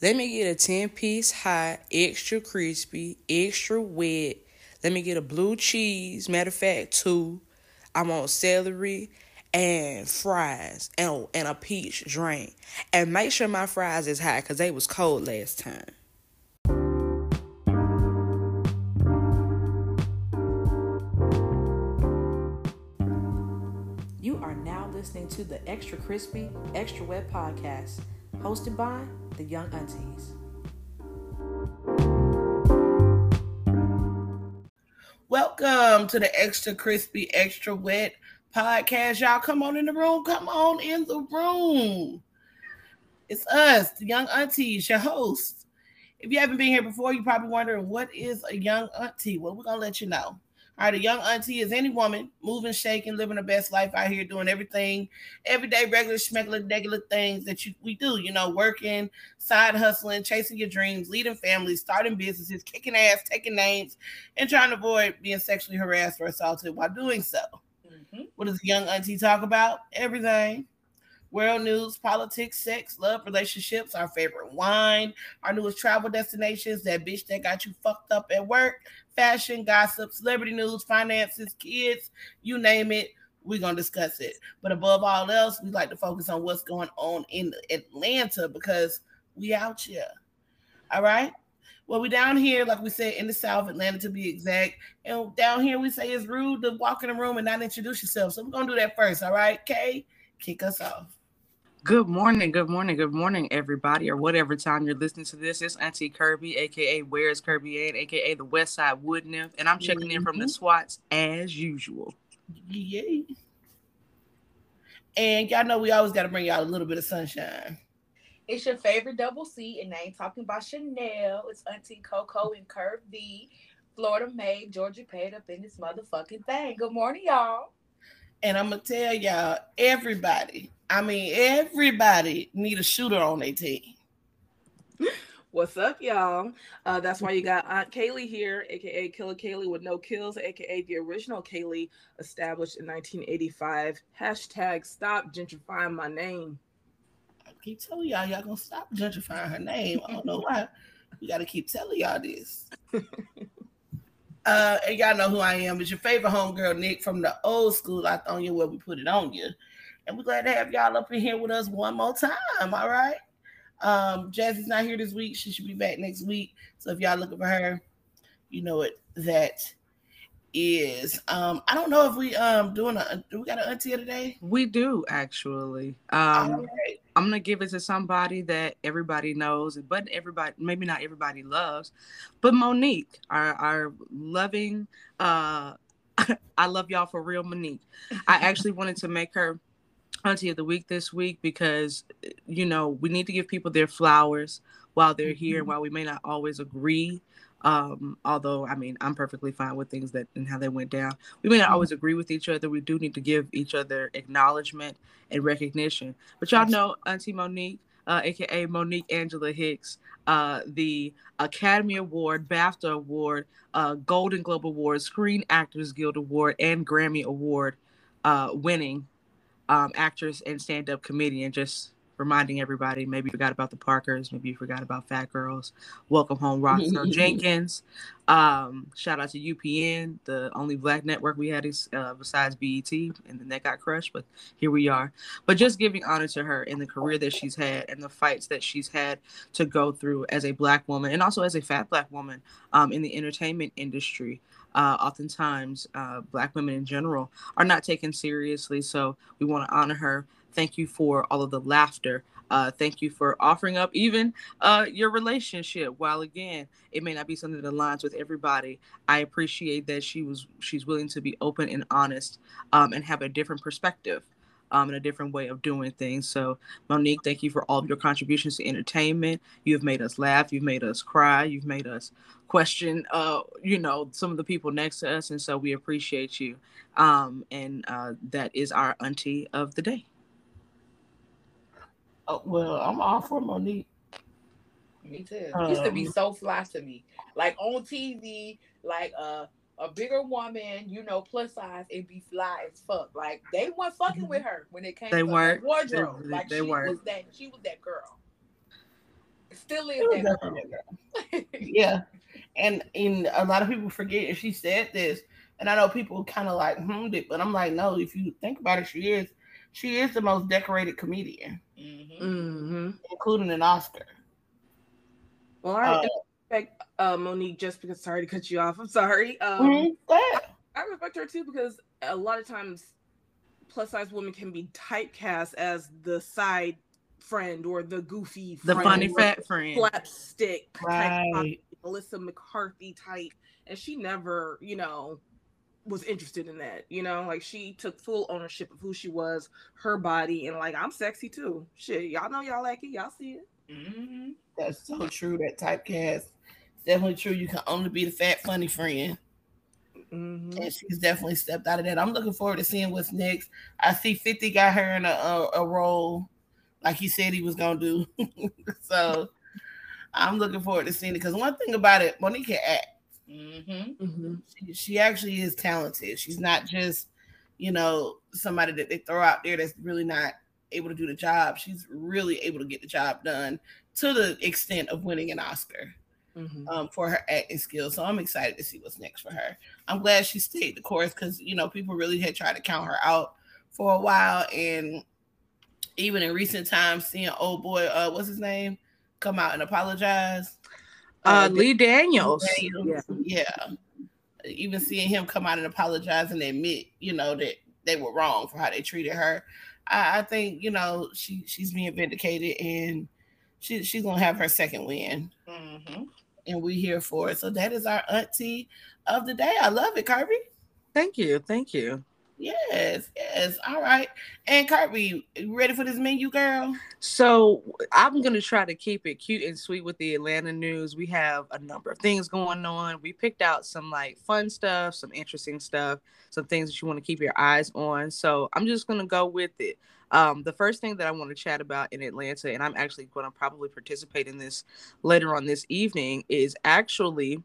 Let me get a 10 piece hot, extra crispy, extra wet. Let me get a blue cheese. Matter of fact, two. I want celery and fries and, and a peach drink. And make sure my fries is hot because they was cold last time. You are now listening to the Extra Crispy, Extra Wet podcast, hosted by the Young Aunties. Welcome to the Extra Crispy, Extra Wet podcast. Y'all come on in the room. Come on in the room. It's us, the Young Aunties, your hosts. If you haven't been here before, you're probably wondering what is a young auntie? Well, we're gonna let you know. All right, a young auntie is any woman moving, shaking, living her best life out here, doing everything, everyday, regular, schmegular, regular things that you we do. You know, working, side hustling, chasing your dreams, leading families, starting businesses, kicking ass, taking names, and trying to avoid being sexually harassed or assaulted while doing so. Mm-hmm. What does a young auntie talk about? Everything world news, politics, sex, love, relationships, our favorite wine, our newest travel destinations, that bitch that got you fucked up at work, fashion, gossip, celebrity news, finances, kids, you name it. We're gonna discuss it. But above all else, we like to focus on what's going on in Atlanta because we out here. All right. Well, we down here, like we said, in the South, Atlanta to be exact. And down here, we say it's rude to walk in the room and not introduce yourself. So we're gonna do that first. All right, Kay, kick us off. Good morning, good morning, good morning, everybody, or whatever time you're listening to this. It's Auntie Kirby, aka Where's Kirby at, aka the West Side Wood Nymph, and I'm checking mm-hmm. in from the mm-hmm. SWATs as usual. Yay. And y'all know we always got to bring y'all a little bit of sunshine. It's your favorite double C, and I ain't talking about Chanel. It's Auntie Coco and Curve D, Florida made, Georgia paid up in this motherfucking thing. Good morning, y'all. And I'm gonna tell y'all, everybody, I mean, everybody need a shooter on their team. What's up, y'all? Uh, that's why you got Aunt Kaylee here, aka Killer Kaylee with no kills, aka the original Kaylee, established in 1985. Hashtag stop gentrifying my name. I keep telling y'all, y'all gonna stop gentrifying her name. I don't know why. We gotta keep telling y'all this. uh, and y'all know who I am. It's your favorite homegirl, Nick, from the old school. I thought you where we put it on you. And we're glad to have y'all up in here with us one more time. All right. Um, Jazzy's not here this week. She should be back next week. So if y'all looking for her, you know what that is. Um, I don't know if we um doing a do we got an auntie today? We do actually. Um right. I'm gonna give it to somebody that everybody knows, but everybody maybe not everybody loves, but Monique, our our loving uh I love y'all for real, Monique. I actually wanted to make her auntie of the week this week because you know we need to give people their flowers while they're mm-hmm. here and while we may not always agree um although i mean i'm perfectly fine with things that and how they went down we may not mm-hmm. always agree with each other we do need to give each other acknowledgement and recognition but y'all know auntie monique uh, aka Monique Angela Hicks, uh, the Academy Award, BAFTA Award, uh, Golden Globe Award, Screen Actors Guild Award, and Grammy Award uh, winning um, actress and stand-up comedian. Just reminding everybody, maybe you forgot about the Parkers, maybe you forgot about Phat Girlz. Welcome home, Roxanne Jenkins. Um, shout out to UPN, the only black network we had is, uh, besides BET, and then that got crushed. But here we are. But just giving honor to her in the career that she's had and the fights that she's had to go through as a black woman and also as a fat black woman um, in the entertainment industry uh, oftentimes uh, black women in general are not taken seriously. So we want to honor her. Thank you for all of the laughter. Uh, thank you for offering up even uh, your relationship. While again, it may not be something that aligns with everybody, I appreciate that she was she's willing to be open and honest um, and have a different perspective um, and a different way of doing things. So, Monique, thank you for all of your contributions to entertainment. You've made us laugh. You've made us cry. You've made us question uh you know some of the people next to us and so we appreciate you um and uh that is our auntie of the day oh, well i'm all for monique me too um, used to be um, so fly to me like on tv like uh a bigger woman, you know, plus size and be fly as fuck. Like they weren't fucking with her when it came. They to weren't wardrobe. They, like they she weren't. was that. She was that girl. Still is that girl. that girl. yeah. And and a lot of people forget and she said this. And I know people kind of like hummed it, but I'm like, no, if you think about it, she is she is the most decorated comedian, mm-hmm. Mm-hmm. including an Oscar. Well, I uh, respect uh, Monique just because. Sorry to cut you off. I'm sorry. Um, mm-hmm. I respect her too because a lot of times plus size women can be typecast as the side friend or the goofy, the funny fat friend, slapstick, right. type, Melissa McCarthy type, and she never, you know, was interested in that. You know, like she took full ownership of who she was, her body, and like I'm sexy too. Shit, y'all know y'all like it, y'all see it. Mm-hmm. That's so true. That typecast, It's definitely true. You can only be the fat funny friend. Mm-hmm. And she's definitely stepped out of that. I'm looking forward to seeing what's next. I see 50 got her in a, a, a role like he said he was gonna do. so I'm looking forward to seeing it because one thing about it, Monique can act. Mm-hmm. Mm-hmm. She, she, actually is talented. She's not just, you know, somebody that they throw out there that's really not able to do the job. She's really able to get the job done to the extent of winning an Oscar mm-hmm. um, for her acting skills. So I'm excited to see what's next for her. I'm glad she stayed the course because you know people really had tried to count her out for a while, and even in recent times, seeing old boy, uh, what's his name, come out and apologize. Uh, uh Lee Daniels. Daniels. Yeah. yeah. Even seeing him come out and apologize and admit, you know, that they were wrong for how they treated her. I, I think, you know, she she's being vindicated and she she's gonna have her second win. Mm-hmm and we here for it. So that is our auntie of the day. I love it, Kirby. Thank you. Thank you. Yes, yes. All right. And Kirby, ready for this menu, girl? So I'm gonna try to keep it cute and sweet with the Atlanta news. We have a number of things going on. We picked out some like fun stuff, some interesting stuff, some things that you want to keep your eyes on. So I'm just gonna go with it. Um, the first thing that I want to chat about in Atlanta, and I'm actually going to probably participate in this later on this evening, is actually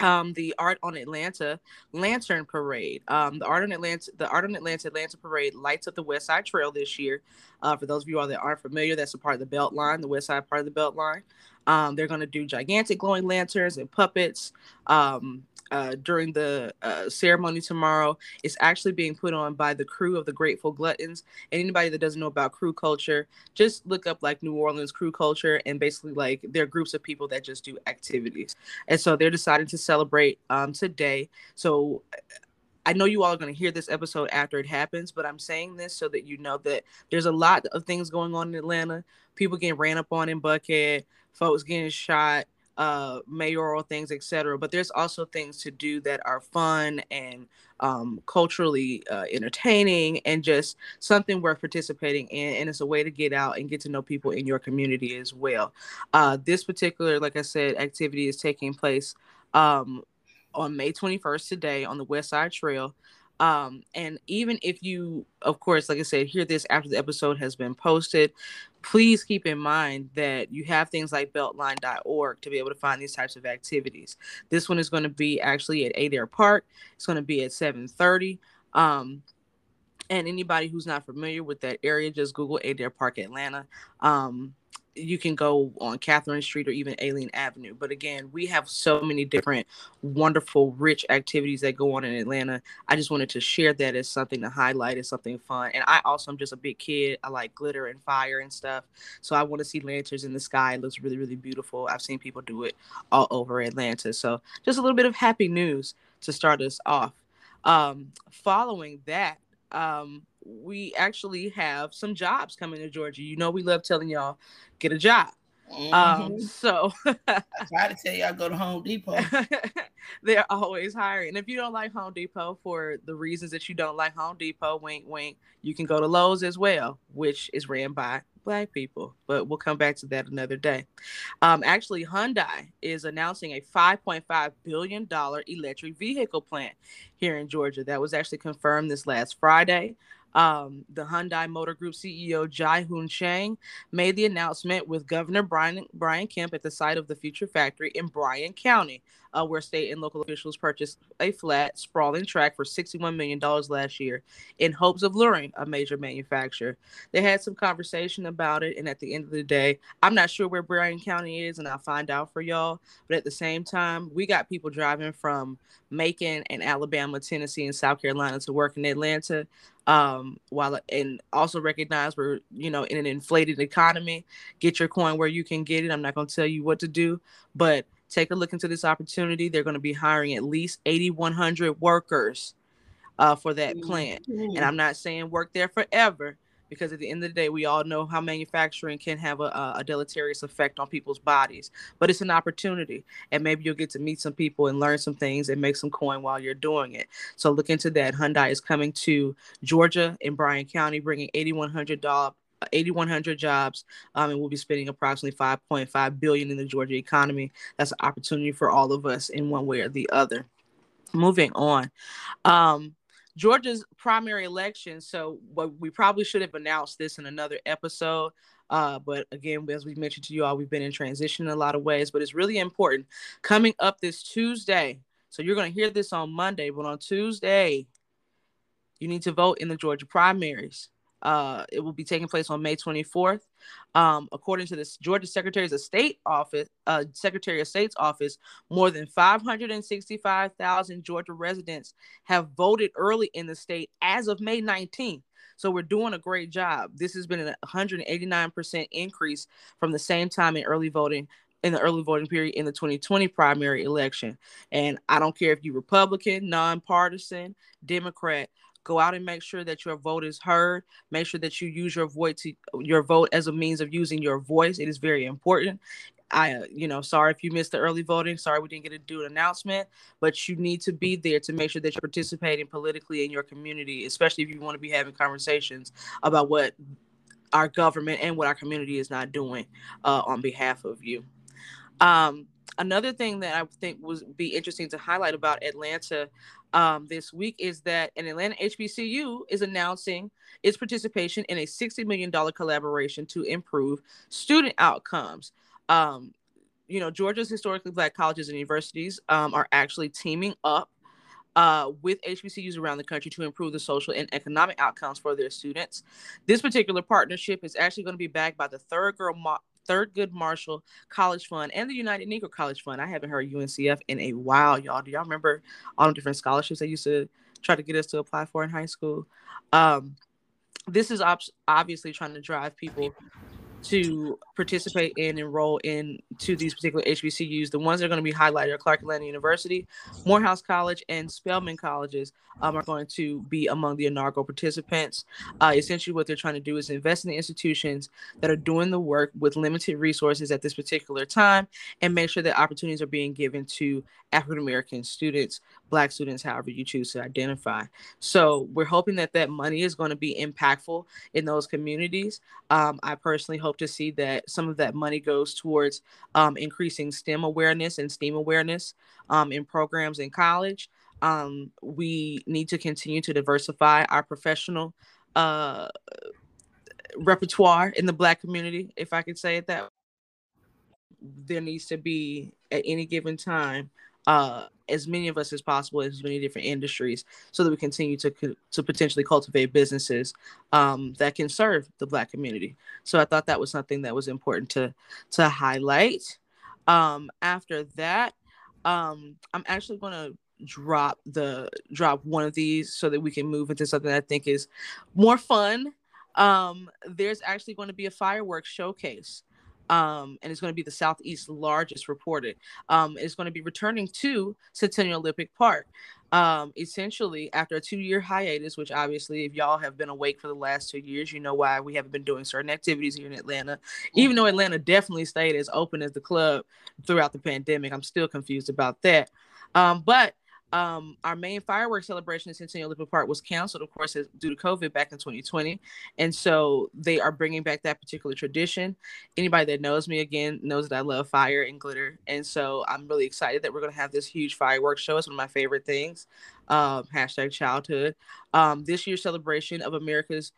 um, the Art on Atlanta Lantern Parade. Um, the Art on Atlanta, the Art on Atlanta Atlanta Parade lights up the West Side Trail this year. Uh, for those of you all that aren't familiar, that's a part of the Belt Line, the West Side part of the Belt Line. Um, they're going to do gigantic glowing lanterns and puppets. Um, uh, during the uh, ceremony tomorrow. It's actually being put on by the crew of the Grateful Gluttons. And anybody that doesn't know about crew culture, just look up like New Orleans crew culture and basically like they're groups of people that just do activities. And so they're deciding to celebrate um, today. So I know you all are going to hear this episode after it happens, but I'm saying this so that you know that there's a lot of things going on in Atlanta. People getting ran up on in Buckhead, folks getting shot, uh, mayoral things, etc. But there's also things to do that are fun and um, culturally uh, entertaining and just something worth participating in. And it's a way to get out and get to know people in your community as well. Uh, this particular, like I said, activity is taking place um, on May 21st today on the West Side Trail. Um, and even if you, of course, like I said, hear this after the episode has been posted, please keep in mind that you have things like beltline.org to be able to find these types of activities. This one is going to be actually at Adair Park. It's going to be at 7:30. Um, and anybody who's not familiar with that area, just Google Adair Park Atlanta. Um, you can go on Catherine Street or even Allene Avenue. But again, we have so many different wonderful, rich activities that go on in Atlanta. I just wanted to share that as something to highlight, as something fun. And I also am just a big kid. I like glitter and fire and stuff. So I want to see lanterns in the sky. It looks really, really beautiful. I've seen people do it all over Atlanta. So just a little bit of happy news to start us off. Um, following that, um, we actually have some jobs coming to Georgia. You know, we love telling y'all get a job. Um, mm-hmm. Um, so I try to tell y'all go to Home Depot. They're always hiring. And if you don't like Home Depot for the reasons that you don't like Home Depot, wink wink, you can go to Lowe's as well, which is ran by black people. But we'll come back to that another day. Um, actually, Hyundai is announcing a $5.5 billion electric vehicle plant here in Georgia. That was actually confirmed this last Friday. Um, the Hyundai Motor Group CEO Jaehoon Chang made the announcement with Governor Brian Brian Kemp at the site of the future factory in Bryan County, uh, where state and local officials purchased a flat, sprawling track for $61 million last year in hopes of luring a major manufacturer. They had some conversation about it, and at the end of the day, I'm not sure where Bryan County is, and I'll find out for y'all. But at the same time, we got people driving from Macon and Alabama, Tennessee, and South Carolina to work in Atlanta. Um, while and also recognize we're you know in an inflated economy. Get your coin where you can get it. I'm not going to tell you what to do, but take a look into this opportunity. They're going to be hiring at least 8,100 workers uh, for that plant. Mm-hmm. And I'm not saying work there forever because at the end of the day, we all know how manufacturing can have a, a, deleterious effect on people's bodies. But it's an opportunity, and maybe you'll get to meet some people and learn some things and make some coin while you're doing it. So look into that. Hyundai is coming to Georgia in Bryan County, bringing 8,100 8,100 jobs, um, and we'll be spending approximately 5.5 billion in the Georgia economy. That's an opportunity for all of us in one way or the other. Moving on, um, Georgia's primary election. So, what we probably should have announced this in another episode. Uh, but again, as we mentioned to you all, we've been in transition in a lot of ways, but it's really important. Coming up this Tuesday, so you're going to hear this on Monday, but on Tuesday, you need to vote in the Georgia primaries. Uh, it will be taking place on May 24th. Um, according to the Georgia Secretary of State office, uh, Secretary of State's office, more than 565,000 Georgia residents have voted early in the state as of May 19th. So we're doing a great job. This has been a 189% increase from the same time in early voting in the early voting period in the 2020 primary election. And I don't care if you're Republican, nonpartisan, Democrat, go out and make sure that your vote is heard make sure that you use your voice to, your vote as a means of using your voice it is very important I, uh, you know, sorry if you missed the early voting. Sorry we didn't get to do an announcement, but you need to be there to make sure that you're participating politically in your community, especially if you want to be having conversations about what our government and what our community is not doing uh, on behalf of you. Um, another thing that I think would be interesting to highlight about Atlanta um, this week is that an Atlanta HBCU is announcing its participation in a $60 million collaboration to improve student outcomes. Um, you know, Georgia's historically black colleges and universities um, are actually teaming up uh, with HBCUs around the country to improve the social and economic outcomes for their students. This particular partnership is actually going to be backed by the Thurgood Mo- Thurgood Marshall College Fund and the United Negro College Fund. I haven't heard UNCF in a while, y'all. Do y'all remember all the different scholarships they used to try to get us to apply for in high school? Um, this is op- obviously trying to drive people to participate and enroll in to these particular HBCUs. The ones that are going to be highlighted are Clark Atlanta University, Morehouse College, and Spelman colleges um, are going to be among the inaugural participants. Uh, essentially, what they're trying to do is invest in the institutions that are doing the work with limited resources at this particular time and make sure that opportunities are being given to African American students, Black students, however you choose to identify. So we're hoping that that money is going to be impactful in those communities. Um, I personally hope to see that some of that money goes towards um, increasing STEM awareness and STEAM awareness um, in programs in college. Um, we need to continue to diversify our professional uh, repertoire in the Black community, if I could say it that. way. There needs to be at any given time uh, as many of us as possible as many different industries so that we continue to to potentially cultivate businesses um, that can serve the black community. So i thought that was something that was important to to highlight. Um, after that um, i'm actually going to drop the drop one of these so that we can move into something i think is more fun. Um, there's actually going to be a fireworks showcase um, and it's going to be the southeast largest reported. Um, it's going to be returning to Centennial Olympic Park. Um, essentially, after a two-year hiatus, which obviously, if y'all have been awake for the last two years, you know why we haven't been doing certain activities here in Atlanta. Even though Atlanta definitely stayed as open as the club throughout the pandemic, I'm still confused about that. Um, but um, our main fireworks celebration in Centennial Olympic Park was canceled, of course, due to COVID back in 2020. And so they are bringing back that particular tradition. Anybody that knows me again knows that I love fire and glitter. And so I'm really excited that we're going to have this huge fireworks show. It's one of my favorite things. um, hashtag childhood. Um, this year's celebration of America's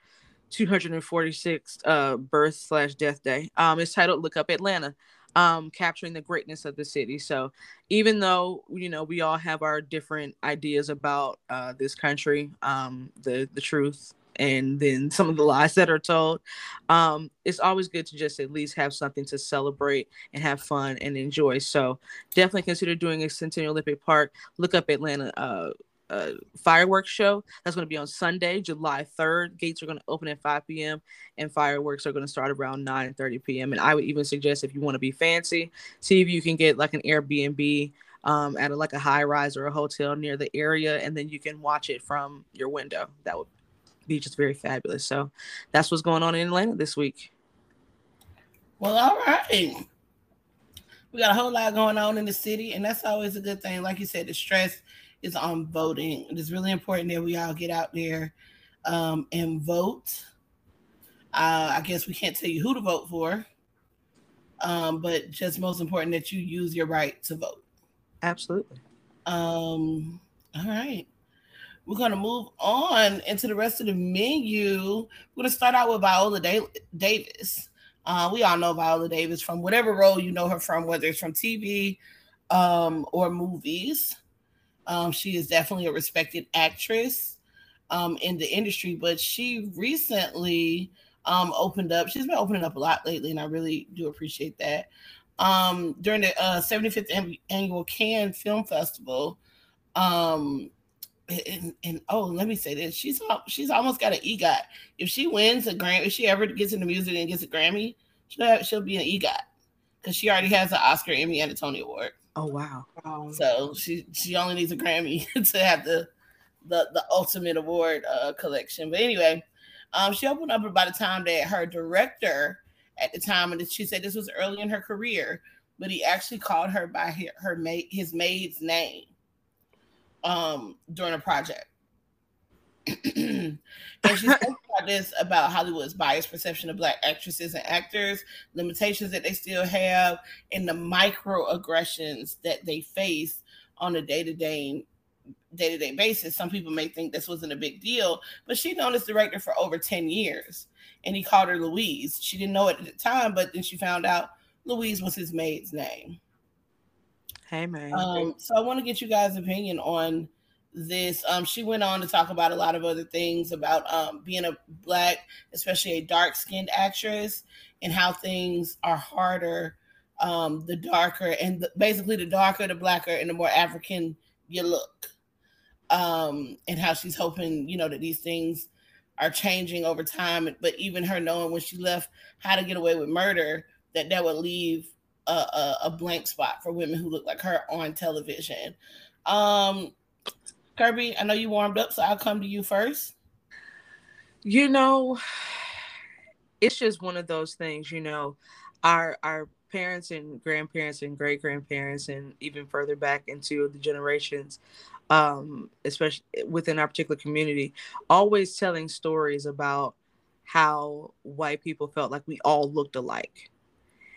246th uh, birth slash death day um, is titled "Look Up Atlanta." Um, capturing the greatness of the city. So, even though you know we all have our different ideas about uh, this country, um, the the truth and then some of the lies that are told. Um, it's always good to just at least have something to celebrate and have fun and enjoy. So definitely consider doing a Centennial Olympic Park. Look up Atlanta uh, uh, fireworks show. That's going to be on Sunday, July 3rd. Gates are going to open at 5 p.m. and fireworks are going to start around 9 30 p.m. And I would even suggest if you want to be fancy, see if you can get like an Airbnb um, at a, like a high rise or a hotel near the area, and then you can watch it from your window. That would be just very fabulous. So that's what's going on in Atlanta this week. Well, all right. We got a whole lot going on in the city, and that's always a good thing. Like you said, the stress is on voting. It is really important that we all get out there um, and vote. Uh, I guess we can't tell you who to vote for, um, but just most important that you use your right to vote. Absolutely. Um, all right. We're going to move on into the rest of the menu. We're going to start out with Viola Davis. Uh, we all know Viola Davis from whatever role you know her from, whether it's from TV um, or movies. Um, she is definitely a respected actress um, in the industry, but she recently um, opened up. She's been opening up a lot lately, and I really do appreciate that. Um, during the uh, 75th annual Cannes Film Festival, um, and, and oh, let me say this: she's she's almost got an EGOT. If she wins a Grammy, if she ever gets into music and gets a Grammy, she'll have, she'll be an EGOT because she already has an Oscar, Emmy, and a Tony Award. Oh wow! So she she only needs a Grammy to have the the the ultimate award uh, collection. But anyway, um, she opened up by the time that her director at the time, and she said this was early in her career, but he actually called her by her, her maid his maid's name um, during a project. And she spoke about this about Hollywood's biased perception of black actresses and actors, limitations that they still have, and the microaggressions that they face on a day-to-day day-to-day basis. Some people may think this wasn't a big deal, but she'd known this director for over 10 years. And he called her Louise. She didn't know it at the time, but then she found out Louise was his maid's name. Hey man. Um, so I want to get you guys' opinion on this. Um, she went on to talk about a lot of other things about um, being a black, especially a dark skinned actress, and how things are harder um, the darker and the, basically the darker, the blacker, and the more African you look. Um, and how she's hoping, you know, that these things are changing over time. But even her knowing when she left How to Get Away with Murder, that that would leave a, a, blank spot for women who look like her on television. Um, Kirby, I know you warmed up, so I'll come to you first. You know, it's just one of those things, you know, our our parents and grandparents and great grandparents and even further back into the generations um especially within our particular community always telling stories about how white people felt like we all looked alike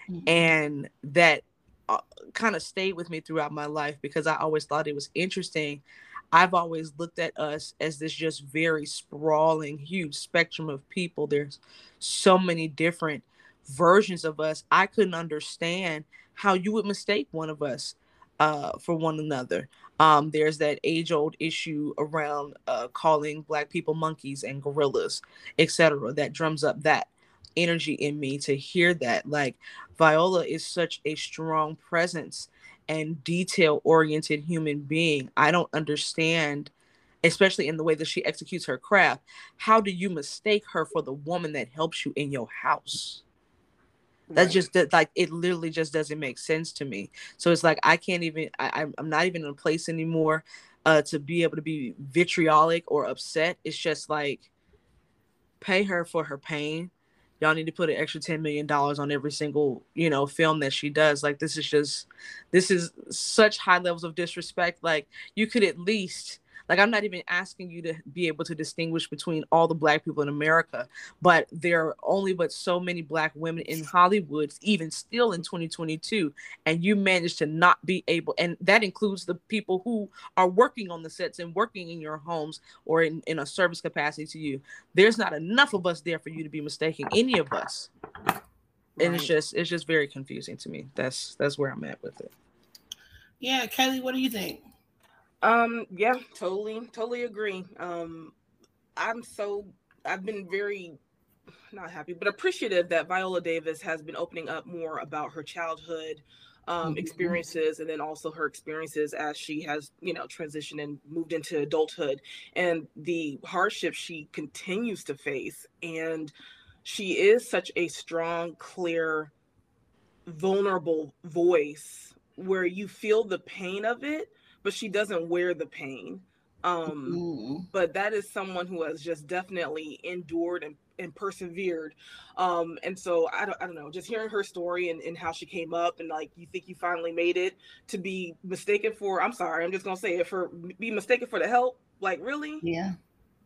mm-hmm. and that uh, kind of stayed with me throughout my life because I always thought it was interesting. I've always looked at us as this just very sprawling, huge spectrum of people. There's so many different versions of us. I couldn't understand how you would mistake one of us uh, for one another. Um, there's that age old issue around uh, calling Black people monkeys and gorillas, etc., that drums up that energy in me to hear that. Like Viola is such a strong presence and detail oriented human being. I don't understand, especially in the way that she executes her craft. How do you mistake her for the woman that helps you in your house? That right. just like it literally just doesn't make sense to me. So it's like I can't even. I, I'm not even in a place anymore uh, to be able to be vitriolic or upset. It's just like pay her for her pain y'all need to put an extra 10 million dollars on every single you know film that she does. Like this is just this is such high levels of disrespect. Like you could at least Like I'm not even asking you to be able to distinguish between all the black people in America, but there are only but so many black women in Hollywood, even still in 2022, and you manage to not be able, and that includes the people who are working on the sets and working in your homes or in, in a service capacity to you. There's not enough of us there for you to be mistaking any of us. And it's just it's just very confusing to me. That's that's where I'm at with it. Yeah, Kelly, what do you think? Um, yeah, totally, totally agree. Um, I'm so I've been very not happy, but appreciative that Viola Davis has been opening up more about her childhood um, mm-hmm. experiences and then also her experiences as she has, you know, transitioned and moved into adulthood and the hardships she continues to face. And she is such a strong, clear, vulnerable voice where you feel the pain of it, but she doesn't wear the pain. Um, mm-hmm. but that is someone who has just definitely endured and, and persevered. Um, and so I don't, I don't know, just hearing her story and, and how she came up and like you think you finally made it to be mistaken for, I'm sorry, I'm just gonna say it for be mistaken for the help. Like really? Yeah.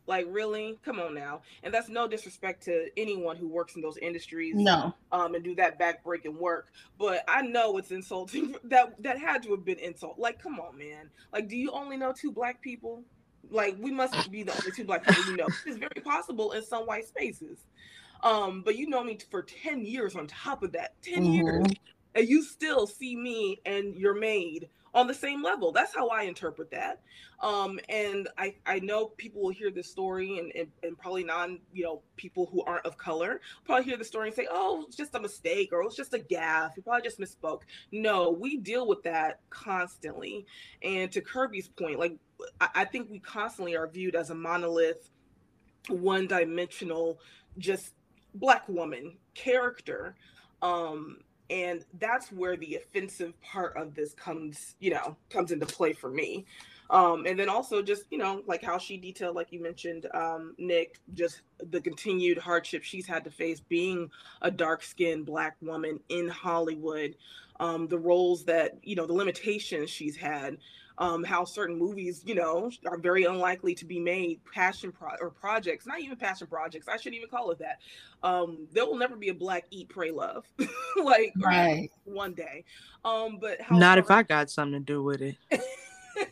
Like really? Come on now. And that's no disrespect to anyone who works in those industries. No. Um, and do that backbreaking work. But I know it's insulting. That that had to have been insult. Like, come on, man. Like, do you only know two black people? Like, we must be the only two black people you know. It's very possible in some white spaces. Um, but you know me for 10 years on top of that. 10 mm-hmm. years. And you still see me and your maid on the same level. That's how I interpret that. Um, and I, I know people will hear this story and, and, and, probably non, you know, people who aren't of color probably hear the story and say, oh, it's just a mistake or it's just a gaffe. You probably just misspoke. No, we deal with that constantly. And to Kirby's point, like, I, I think we constantly are viewed as a monolith, one dimensional, just black woman character. Um, and that's where the offensive part of this comes you know comes into play for me. Um and then also just you know like how she detailed like you mentioned um nick just the continued hardship she's had to face being a dark skinned black woman in hollywood um the roles that you know the limitations she's had um, how certain movies, you know, are very unlikely to be made passion pro- or projects, not even passion projects. I shouldn't even call it that. Um, there will never be a black eat, pray, love, like right. one day. Um, but not if I got something to do with it.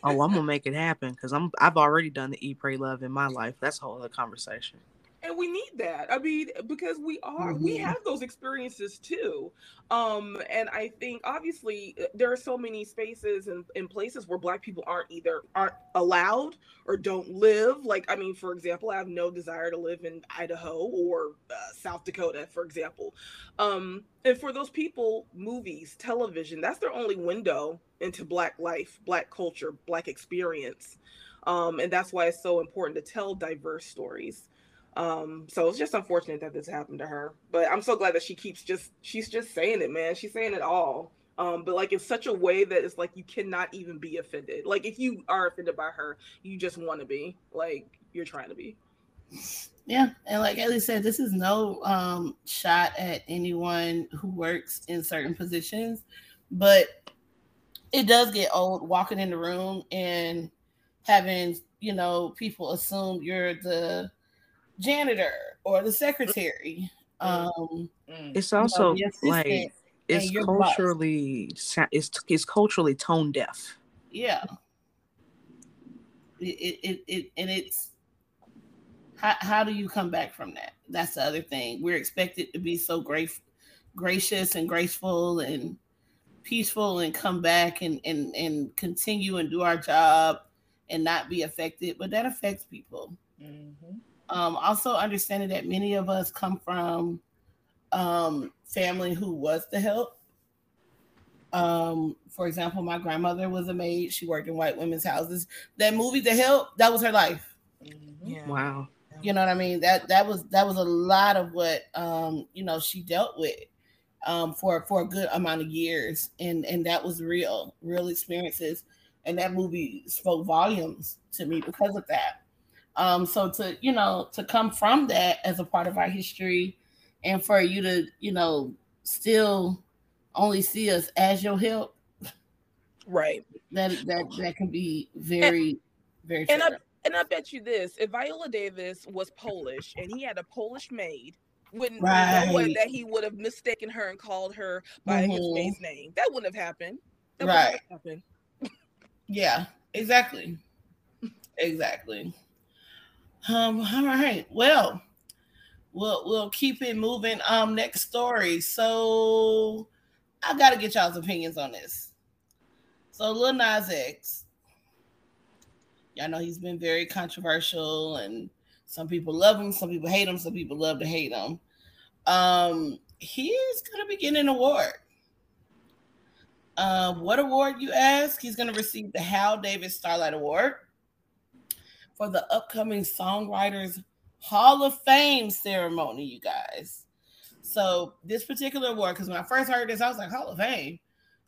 oh, I'm gonna make it happen because I'm I've already done the eat, pray, love in my life. That's a whole other conversation and we need that. I mean because we are mm-hmm. we have those experiences too. Um and i think obviously uh, there are so many spaces and, and places where black people aren't either aren't allowed or don't live. Like i mean for example i have no desire to live in idaho or uh, south dakota for example. Um and for those people movies television that's their only window into black life black culture black experience. Um, and that's why it's so important to tell diverse stories um, so it's just unfortunate that this happened to her. But I'm so glad that she keeps just she's just saying it, man. She's saying it all. Um, but like in such a way that it's like you cannot even be offended. Like if you are offended by her, you just want to be like you're trying to be. Yeah, and like Ellie said, this is no um shot at anyone who works in certain positions, but it does get old walking in the room and having you know people assume you're the janitor or the secretary. Mm. Um, mm. it's also you know, like it's culturally it's it's culturally tone deaf. Yeah. It, it, it, and it's how, how do you come back from that? That's the other thing. We're expected to be so great, gracious and graceful and peaceful and come back and, and, and continue and do our job and not be affected, but that affects people. Mm-hmm. Um, also understanding that many of us come from um, family who was the help. Um, for example, my grandmother was a maid. She worked in white women's houses. That movie, The Help, that was her life. Mm-hmm. Yeah. Wow. You know what I mean? That that was that was a lot of what um, you know she dealt with um, for for a good amount of years, and and that was real, real experiences. And that movie spoke volumes to me because of that. Um, so to you know to come from that as a part of our history, and for you to you know still only see us as your help, right? That that that can be very Very. And I, and I bet you this: if Viola Davis was Polish and he had a Polish maid, wouldn't right. no way that he would have mistaken her and called her by mm-hmm. his maid's name. That wouldn't have happened. That right. Have happened. yeah. Exactly. Exactly. Um. All right. Well, we'll we'll keep it moving. Um. Next story. So, I got to get y'all's opinions on this. So, Lil Nas X Y'all know he's been very controversial, and some people love him, some people hate him, some people love to hate him. Um, he is to be getting an award. Uh, what award, you ask? He's to receive the Hal David Starlight Award for the upcoming Songwriters Hall of Fame ceremony, you guys. So, this particular award, because when I first heard this, I was like, Hall of Fame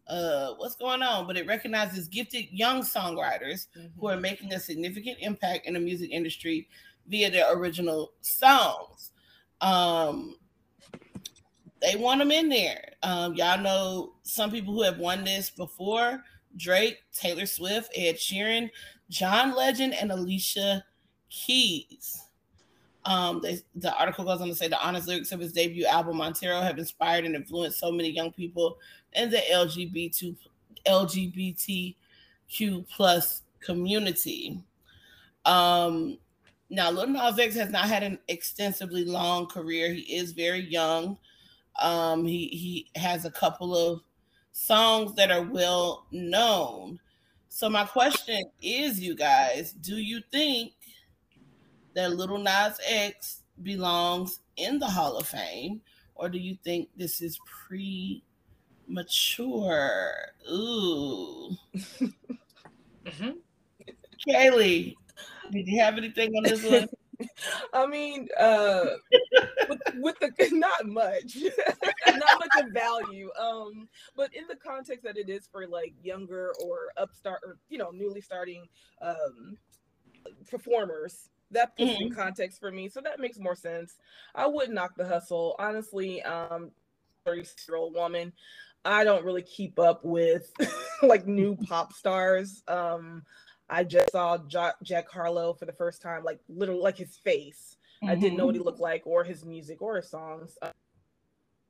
uh, what's going on? But it recognizes gifted young songwriters mm-hmm. who are making a significant impact in the music industry via their original songs. Um, they want them in there. Um, y'all know some people who have won this before Drake, Taylor Swift, Ed Sheeran, John Legend, and Alicia Keys. Um, they, the article goes on to say the honest lyrics of his debut album Montero have inspired and influenced so many young people in the LGBT LGBTQ plus community. Um, now, Lil Nas X has not had an extensively long career. He is very young. Um, he he has a couple of songs that are well known. So my question is, you guys, do you think that Little Nas X belongs in the Hall of Fame, or do you think this is premature? Ooh. mm-hmm. Kaylee, did you have anything on this one? I mean, uh, with, with, the not much, not much of value. Um, but in the context that it is for like younger or upstart or you know newly starting um performers, that puts mm-hmm. in context for me. So that makes more sense. I would knock the hustle. Honestly, um 30 year old woman. I don't really keep up with like new pop stars. Um I just saw Jack Harlow for the first time, like literally like his face. Mm-hmm. I didn't know what he mm-hmm. looked like or his music or his songs. Uh,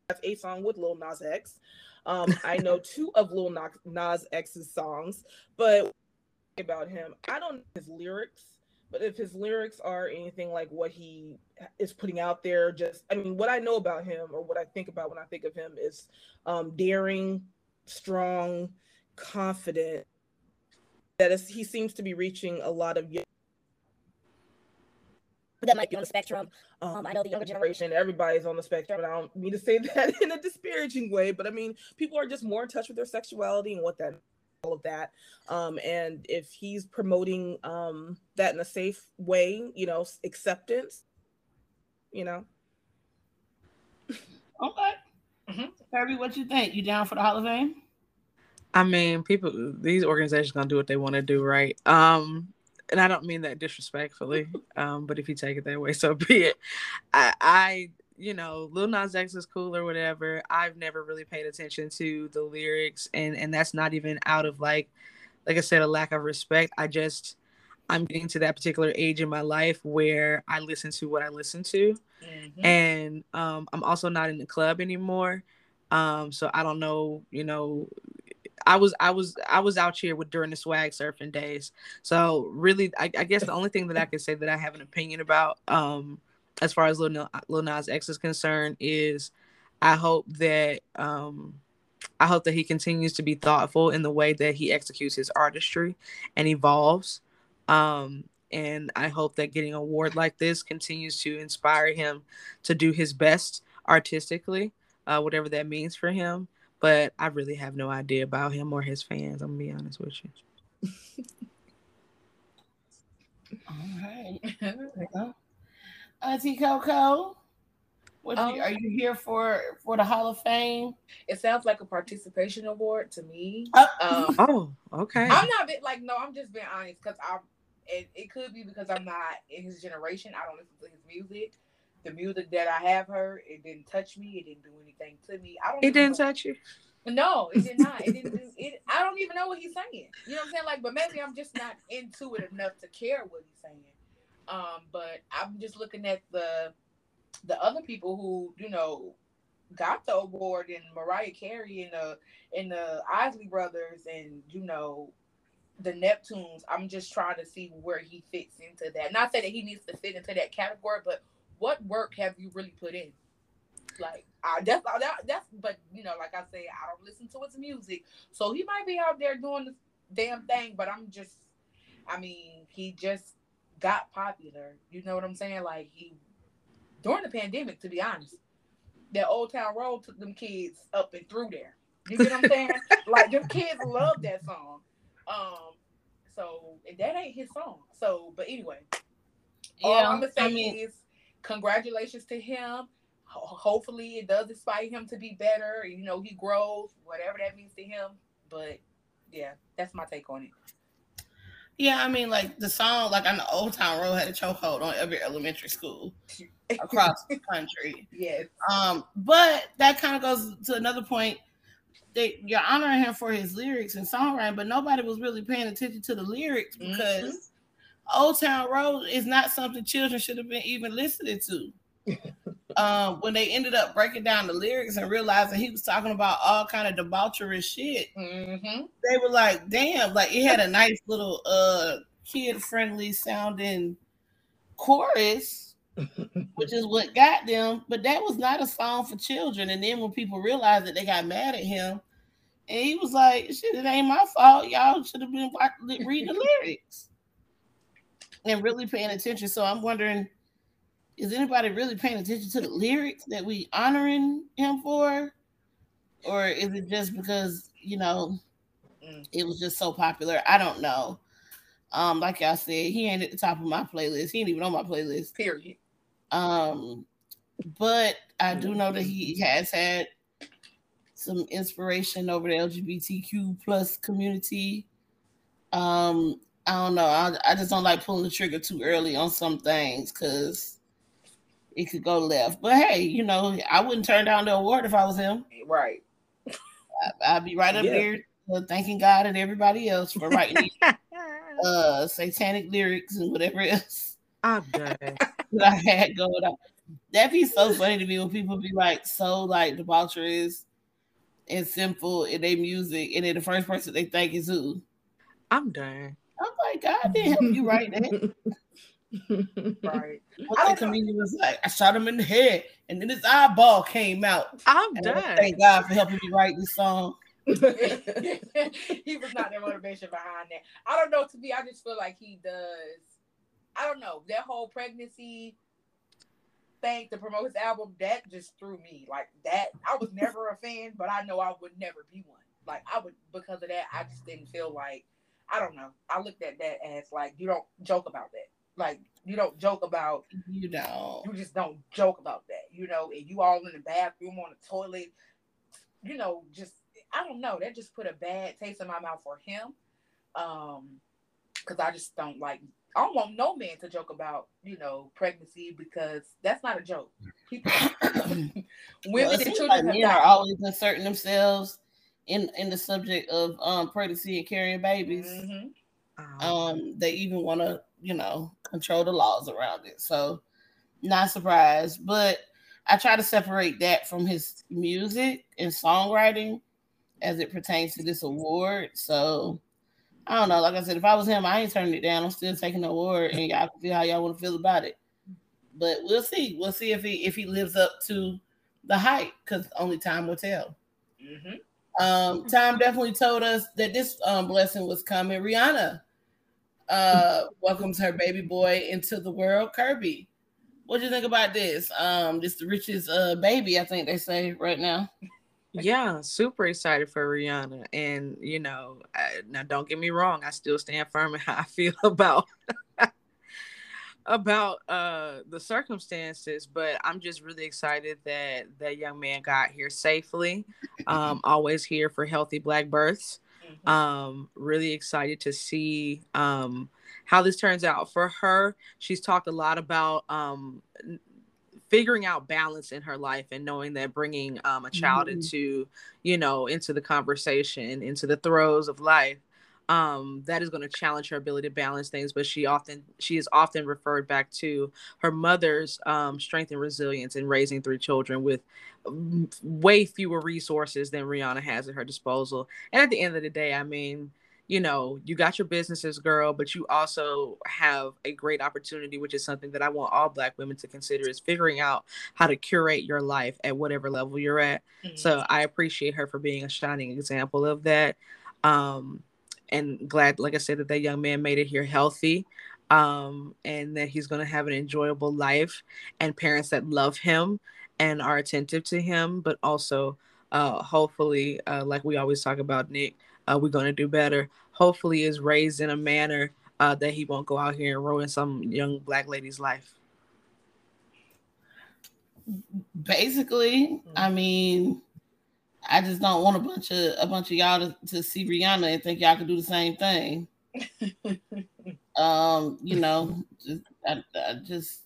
that's a song with Lil Nas X. Um, I know two of Lil Nas X's songs, but about him, I don't know his lyrics but if his lyrics are anything like what he is putting out there just i mean what i know about him or what i think about when i think of him is um, daring strong confident that is, he seems to be reaching a lot of that might be on the spectrum. Um, I know the younger generation, everybody's on the spectrum. And I don't mean to say that in a disparaging way, but I mean, people are just more in touch with their sexuality and what that all of that. Um, and if he's promoting um, that in a safe way, you know, acceptance, you know. Okay. Mm-hmm. Kirby, what you think? You down for the Hall of Fame? I mean, people, these organizations gonna do what they want to do, right? Um, and I don't mean that disrespectfully, um, but if you take it that way, so be it. I, I you know, Lil Nas X is cool or whatever. I've never really paid attention to the lyrics, and and that's not even out of like, like I said, a lack of respect. I just I'm getting to that particular age in my life where I listen to what I listen to, mm-hmm. and um, I'm also not in the club anymore. Um, so I don't know, you know, I was I was I was out here with during the swag surfing days. So really, I, I guess the only thing that I can say that I have an opinion about. Um, as far as Lil, Lil Nas X is concerned, is I hope that um, I hope that he continues to be thoughtful in the way that he executes his artistry and evolves. Um, and I hope that getting an award like this continues to inspire him to do his best artistically, uh, whatever that means for him. But I really have no idea about him or his fans. I'm gonna be honest with you. All right. Auntie Coco. What um, are you here for for the Hall of Fame? It sounds like a participation award to me. Uh, um, oh, okay. I'm not like no. I'm just being honest because I. It, it could be because I'm not in his generation. I don't listen to his music. The music that I have heard, it didn't touch me. It didn't do anything to me. I don't. It didn't know. touch you. No, it did not. It didn't do it. I don't even know what he's saying. You know what I'm saying? Like, but maybe I'm just not into it enough to care what he's saying. Um, but I'm just looking at the the other people who you know got the award and Mariah Carey and the and the Isley brothers and you know the Neptunes. I'm just trying to see where he fits into that. Not say that he needs to fit into that category, but what work have you really put in? Like I that's that, that's but you know, like I say, I don't listen to his music. So he might be out there doing the damn thing, but I'm just I mean, he just got popular. You know what I'm saying? Like he during the pandemic, to be honest. That Old Town Road took them kids up and through there. You get what I'm saying? like them kids love that song. Um, so that ain't his song. So, but anyway, yeah, all I'm gonna say I mean, is congratulations to him hopefully it does inspire him to be better. You know, he grows, whatever that means to him. But yeah, that's my take on it. Yeah, I mean, like the song, like on the Old Town Road, had a chokehold on every elementary school across the country. Yes. Um, but that kind of goes to another point. That you're honoring him for his lyrics and songwriting, but nobody was really paying attention to the lyrics because mm-hmm. Old Town Road is not something children should have been even listening to um, when they ended up breaking down the lyrics and realizing he was talking about all kind of debaucherous shit, mm-hmm. they were like, "Damn!" Like it had a nice little uh kid friendly sounding chorus, which is what got them. But that was not a song for children. And then when people realized that, they got mad at him, and he was like, "Shit, it ain't my fault. Y'all should have been reading the lyrics." And really paying attention. So I'm wondering, is anybody really paying attention to the lyrics that we honoring him for? Or is it just because, you know, mm. it was just so popular? I don't know. Um, like I said, he ain't at the top of my playlist. He ain't even on my playlist. Period. Um, but I do know that he has had some inspiration over the LGBTQ plus community. Um, I don't know. I, I just don't like pulling the trigger too early on some things because it could go left. But hey, you know, I wouldn't turn down the award if I was him. Right. I, would be right up yeah. there uh, thanking God and everybody else for writing uh satanic lyrics and whatever else. I'm done. that I had going on. That'd be so funny to me when people be like so like debaucherous and simple in their music, and then the first person they think is who. I'm done. I'm like, God damn, you right that right. I comedian was like, I shot him in the head, and then his eyeball came out. I'm done. Thank God for helping me write this song. he was not the motivation behind that. I don't know. To me, I just feel like he does. I don't know that whole pregnancy thing to promote his album. That just threw me like that. I was never a fan, but I know I would never be one. Like I would because of that. I just didn't feel like I don't know. I looked at that as like you don't joke about that. Like you don't joke about you know you just don't joke about that. You know, and you all in the bathroom on the toilet, you know, just I don't know. That just put a bad taste in my mouth for him. Um, because I just don't like I don't want no man to joke about, you know, pregnancy because that's not a joke. People, women well, and children like men are always inserting themselves in in the subject of um pregnancy and carrying babies. Mm-hmm. Um, they even want to you know, control the laws around it. So, not surprised. But I try to separate that from his music and songwriting as it pertains to this award. So, I don't know. Like I said, if I was him, I ain't turning it down. I'm still taking the award, and y'all can feel how y'all want to feel about it. But we'll see. We'll see if he if he lives up to the hype, because only time will tell. Mm-hmm. Um, time definitely told us that this um, blessing was coming. Rihanna uh, welcomes her baby boy into the world, Kirby. What do you think about this? Um, this the richest uh baby, I think they say right now. Yeah, super excited for Rihanna, and you know, I, now don't get me wrong, I still stand firm in how I feel about about uh the circumstances, but I'm just really excited that that young man got here safely. Um, always here for healthy black births. Mm-hmm. Um, really excited to see um, how this turns out for her. She's talked a lot about um, figuring out balance in her life and knowing that bringing um, a child mm-hmm. into you know into the conversation into the throes of life um, that is going to challenge her ability to balance things. But she often she is often referred back to her mother's um, strength and resilience in raising three children with way fewer resources than Rihanna has at her disposal. And at the end of the day, I mean, you know, you got your businesses, girl, but you also have a great opportunity, which is something that I want all Black women to consider is figuring out how to curate your life at whatever level you're at. Mm-hmm. So I appreciate her for being a shining example of that. Um, and glad, like I said, that that young man made it here healthy um, and that he's going to have an enjoyable life and parents that love him and are attentive to him, but also uh, hopefully, uh, like we always talk about, Nick, uh, we're going to do better. Hopefully, is raised in a manner uh, that he won't go out here and ruin some young black lady's life. Basically, I mean, I just don't want a bunch of a bunch of y'all to, to see Rihanna and think y'all can do the same thing. um, you know, just I, I just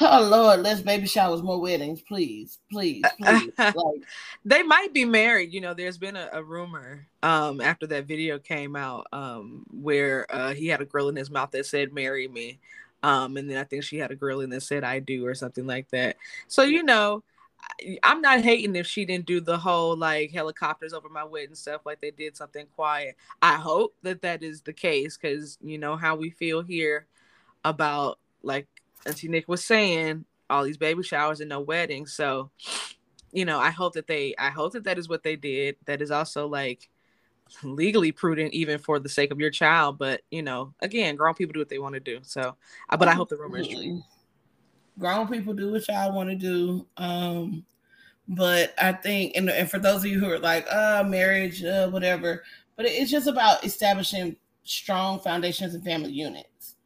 Oh Lord, less baby showers, more weddings, please, please, please. like they might be married. You know, there's been a, a, rumor um after that video came out um where uh he had a girl in his mouth that said marry me. Um, and then I think she had a girl in that said I do or something like that. So you know, I'm not hating if she didn't do the whole like helicopters over my wedding stuff like they did something quiet. I hope that that is the case because you know how we feel here about like Auntie Nick was saying all these baby showers and no weddings. So you know I hope that they I hope that that is what they did. That is also like legally prudent even for the sake of your child. But you know again, grown people do what they want to do. So uh, but I hope the rumor is true grown people do what y'all want to do. Um, but I think, and, and for those of you who are like, uh, marriage, uh, whatever, but it's just about establishing strong foundations and family units.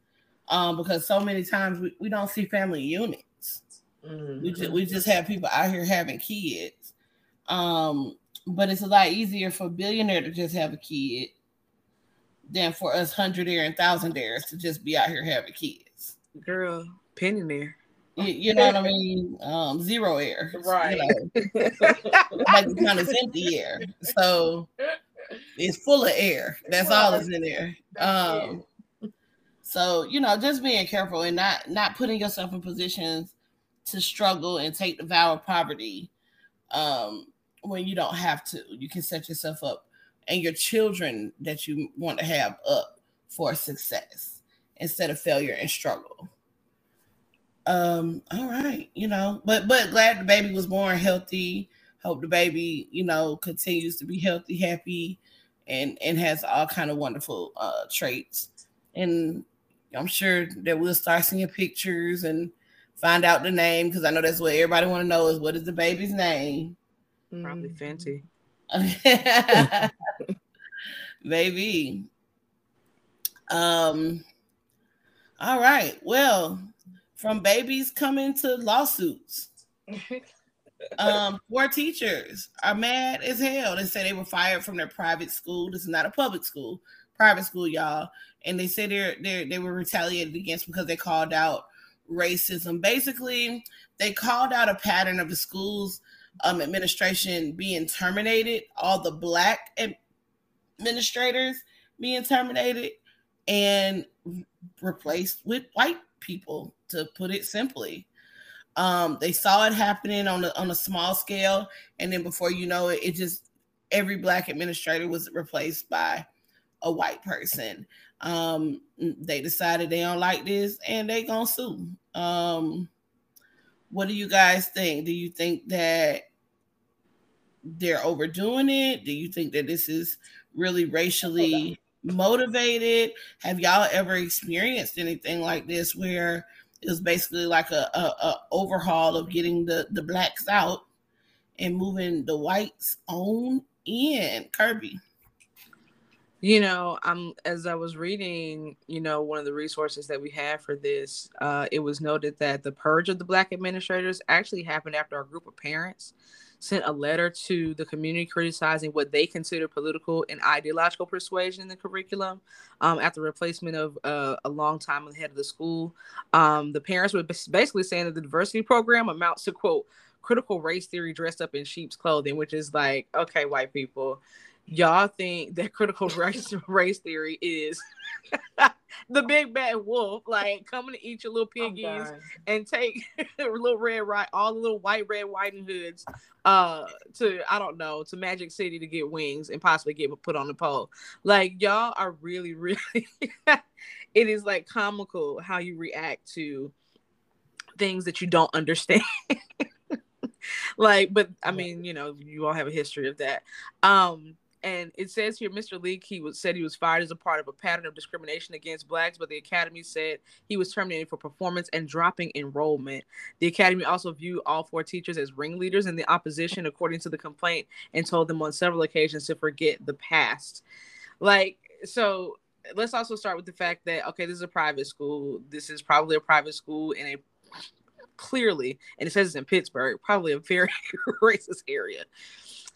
Um, because so many times we, we don't see family units. Mm-hmm. We just we just have people out here having kids. Um, but it's a lot easier for a billionaire to just have a kid than for us hundredaire and thousandaires to just be out here having kids. Girl, penny you, you, know what I mean? Um, zero air, right? You know, like kind of empty air, so it's full of air. That's all that's in there. Um, so you know, just being careful and not not putting yourself in positions to struggle and take the vow of poverty um, when you don't have to. You can set yourself up and your children that you want to have up for success instead of failure and struggle um, all right, you know, but but glad the baby was born healthy. Hope the baby, you know, continues to be healthy, happy, and and has all kind of wonderful uh traits. And I'm sure that we'll start seeing pictures and find out the name because I know that's what everybody want to know is what is the baby's name. Probably Fenty. Baby. Um. All right. Well, from babies coming to lawsuits. um, four teachers are mad as hell. They say they were fired from their private school. This is not a public school, private school, y'all. And they said they're, they they were retaliated against because they called out racism. Basically, they called out a pattern of the school's um, administration being terminated, all the black administrators being terminated and replaced with white people to put it simply. Um, they saw it happening on a, on a small scale, and then before you know it, it just every black administrator was replaced by a white person. Um, they decided they don't like this, and they gonna sue. Um, what do you guys think? Do you think that they're overdoing it? Do you think that this is really racially motivated? Have y'all ever experienced anything like this where it was basically like a, a, a overhaul of getting the the blacks out and moving the whites on in. Kirby. You know, I'm as I was reading, you know, one of the resources that we have for this, uh, it was noted that the purge of the black administrators actually happened after a group of parents sent a letter to the community criticizing what they consider political and ideological persuasion in the curriculum um, after replacement of uh, a long time head of the school. Um, the parents were basically saying that the diversity program amounts to quote critical race theory dressed up in sheep's clothing, which is like, okay, white people, y'all think that critical race race theory is the big bad wolf, like coming to eat your little piggies and take little red right, all the little white red whiting hoods, uh, to I don't know to Magic City to get wings and possibly get put on the pole. Like y'all are really, really. it is like comical how you react to things that you don't understand. like, but I mean, you know, you all have a history of that. Um, and it says here Mr. Leak he was said he was fired as a part of a pattern of discrimination against blacks, but the academy said he was terminated for performance and dropping enrollment. The academy also viewed all four teachers as ringleaders in the opposition, according to the complaint, and told them on several occasions to forget the past. Like so. Let's also start with the fact that okay, this is a private school. This is probably a private school in a clearly, and it says it's in Pittsburgh, probably a very racist area.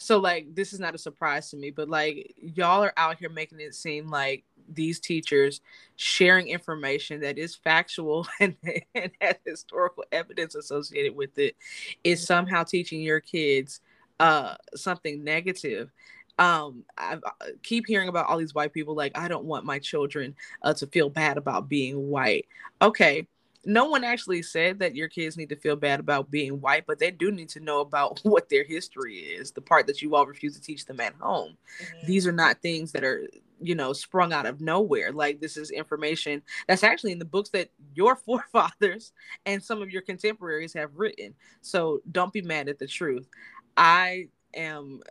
So like this is not a surprise to me, but like y'all are out here making it seem like these teachers sharing information that is factual and, and has historical evidence associated with it is somehow teaching your kids uh something negative. Um i keep hearing about all these white people like i don't want my children uh, to feel bad about being white. Okay no one actually said that your kids need to feel bad about being white, but they do need to know about what their history is, the part that you all refuse to teach them at home. Mm-hmm. These are not things that are, you know, sprung out of nowhere. Like this is information that's actually in the books that your forefathers and some of your contemporaries have written. So don't be mad at the truth. I am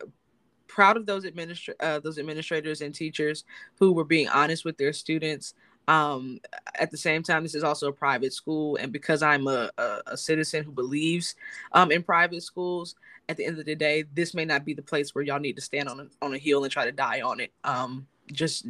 proud of those administra- uh, those administrators and teachers who were being honest with their students um, at the same time, this is also a private school, and because I'm a, a, a citizen who believes um, in private schools, at the end of the day, this may not be the place where y'all need to stand on a, on a hill and try to die on it. Um, just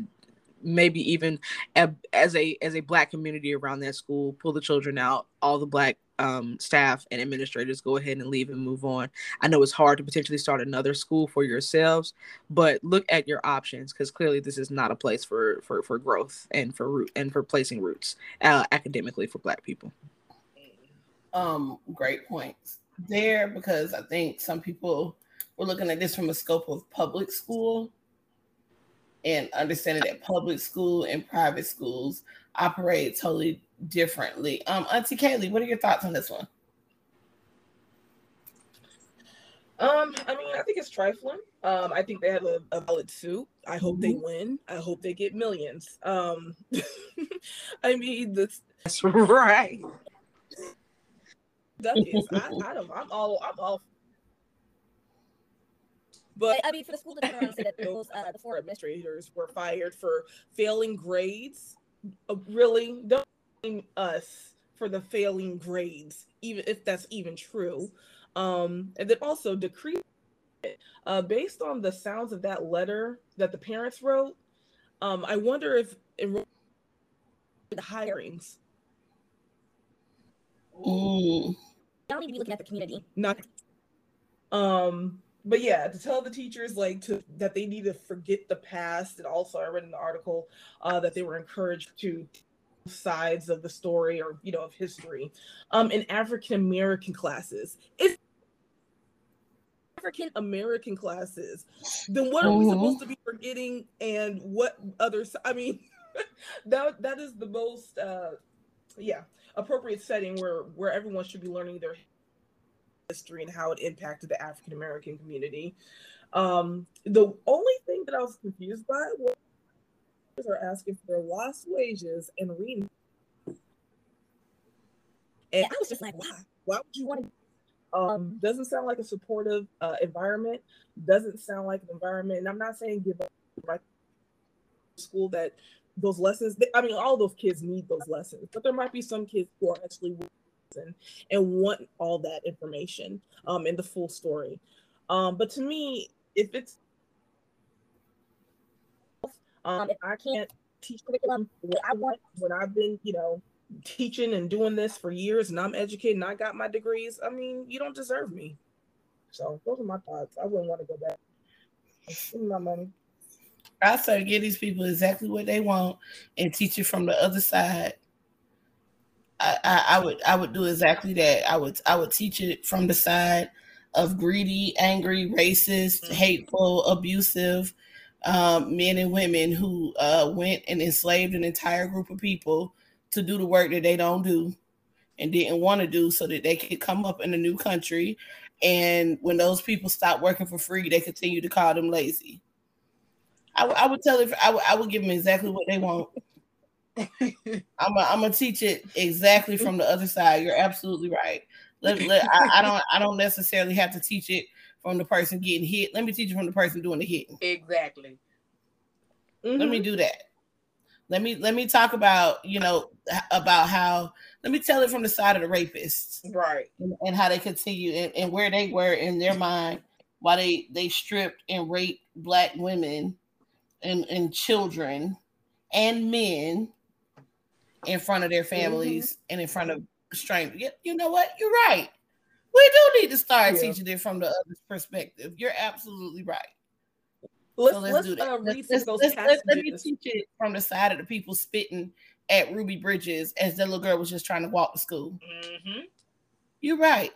maybe even as a as a black community around that school, pull the children out, all the black um, staff and administrators go ahead and leave and move on. I know it's hard to potentially start another school for yourselves, but look at your options because clearly this is not a place for for for growth and for root and for placing roots uh, academically for Black people. Um, great points there because I think some people were looking at this from a scope of public school and understanding that public school and private schools operate totally differently. Um, Auntie Kaylee, what are your thoughts on this one? Um, I mean, I think it's trifling. Um, I think they have a, a valid suit. I hope mm-hmm. they win. I hope they get millions. Um, I mean, that's, that's right. That is, I, I don't, I'm all, I'm all. But I mean, for the school to turn around and say that those uh, the four administrators were fired for failing grades, uh, really don't blame us for the failing grades, even if that's even true. Um, and then also decree uh, based on the sounds of that letter that the parents wrote. Um, I wonder if in the hirings. Ooh. Y'all need to be looking at the community. Not. Um, but yeah, to tell the teachers like to that they need to forget the past, and also I read in the article uh, that they were encouraged to sides of the story or you know of history. Um in african american classes. It's african american classes then what are we supposed to be forgetting and what others i mean that that is the most uh yeah appropriate setting where where everyone should be learning their history and how it impacted the african american community um the only thing that i was confused by was are asking for lost wages and re. And I was just like, why? Why would you want to? Um, doesn't sound like a supportive uh, environment. Doesn't sound like an environment. And I'm not saying give up my school that those lessons. I mean, all those kids need those lessons, but there might be some kids who are actually and, and want all that information um, in the full story. Um, but to me, if it's Um, if I can't teach curriculum what I want when I've been, you know, teaching and doing this for years and I'm educated and I got my degrees, I mean, you don't deserve me. So those are my thoughts. I wouldn't want to go back. Give my money. I say give these people exactly what they want and teach it from the other side. I, I, I would I would do exactly that. I would I would teach it from the side of greedy, angry, racist, Mm-hmm. hateful, abusive um, men and women who uh, went and enslaved an entire group of people to do the work that they don't do and didn't want to do so that they could come up in a new country. And when those people stop working for free, they continue to call them lazy. I, would- tell it. I would, I would give them exactly what they want. I'm gonna teach it exactly from the other side. You're absolutely right. Let, let, I, I don't I don't necessarily have to teach it from the person getting hit. Let me teach it from the person doing the hitting. Exactly. Let me mm-hmm. do that. Let me let me talk about you know about how. Let me tell it from the side of the rapists Right. and, and how they continue and, and where they were in their mind while they they stripped and raped black women and and children and men in front of their families and in front of strangers. You, you know what? You're right. We do need to start Yeah. teaching it from the other perspective. You're absolutely right. Let's, So let's, let's, do that. uh, Let's- let's- let's- let's- let me teach it from the side of the people spitting at Ruby Bridges as the little girl was just trying to walk to school. Mm-hmm. You're right.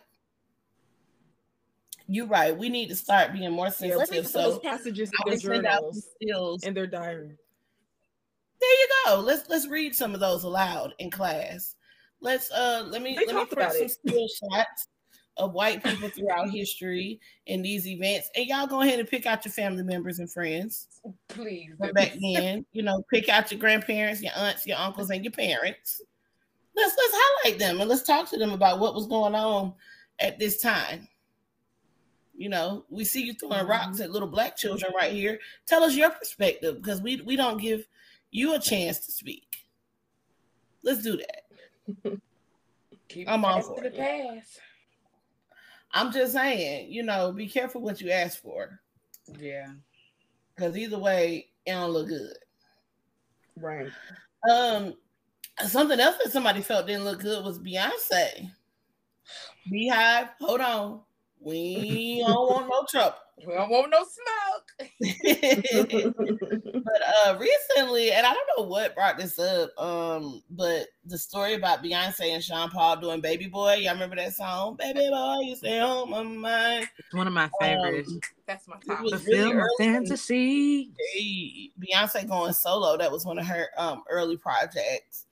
You're right. We need to start being more Yeah, sensitive. some those So passages in their send out some journals and their diary. There you go. Let's let's read some of those aloud in class. Let's uh let me They let me talked some it. skill shots of white people throughout history in these events. And y'all go ahead and pick out your family members and friends. Please. do. back then. You know, pick out your grandparents, your aunts, your uncles, and your parents. Let's let's highlight them and let's talk to them about what was going on at this time. You know, we see you throwing rocks at little black children right here. Tell us your perspective because we we don't give you a chance to speak. Let's do that. Keep I'm all for the it. past. I'm just saying, you know, be careful what you ask for Yeah. because either way, it don't look good. Right. Um, something else that somebody felt didn't look good was Beyonce. BeyHive, hold on. We don't want no trouble. We don't want no smoke. but uh recently, and I don't know what brought this up, um, but the story about Beyonce and Sean Paul doing Baby Boy. Y'all remember that song? Baby Boy, you stay on my mind. It's one of my favorites. Um, That's my It top. was Fulfill really my early. fantasy. Beyonce going solo. That was one of her um early projects.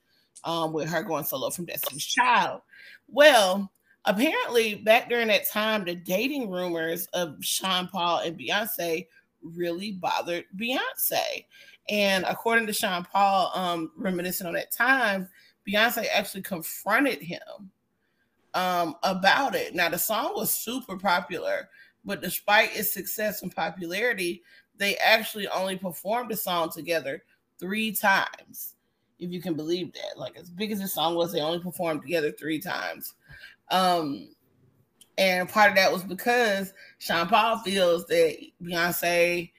Um, with her going solo from Destiny's Child. Well, apparently back during that time, the dating rumors of Sean Paul and Beyonce really bothered Beyonce. And according to Sean Paul, um, reminiscing on that time, Beyonce actually confronted him um about it. Now the song was super popular, but despite its success and popularity, they actually only performed the song together three times. If you can believe that. Like as big as the song was, they only performed together three times. Um and part of that was because Sean Paul feels that Beyonce,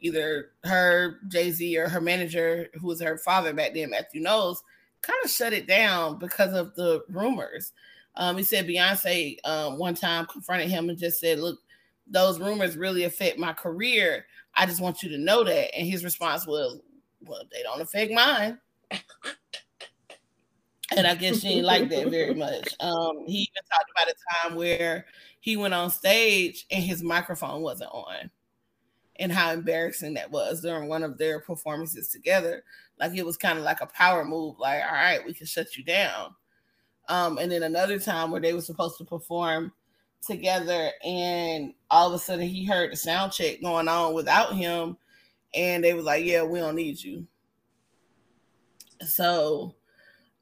either her, Jay-Z, or her manager, who was her father back then, Matthew Knowles, kind of shut it down because of the rumors. Um, he said Beyonce um, one time confronted him and just said, Look, those rumors really affect my career. I just want you to know that. And his response was, Well, they don't affect mine. And I guess she didn't like that very much. Um, he even talked about a time where he went on stage and his microphone wasn't on, and how embarrassing that was during one of their performances together. Like it was kind of like a power move, like, all right, we can shut you down. Um, and then another time where they were supposed to perform together, and all of a sudden he heard the sound check going on without him, and they was like, Yeah, we don't need you. So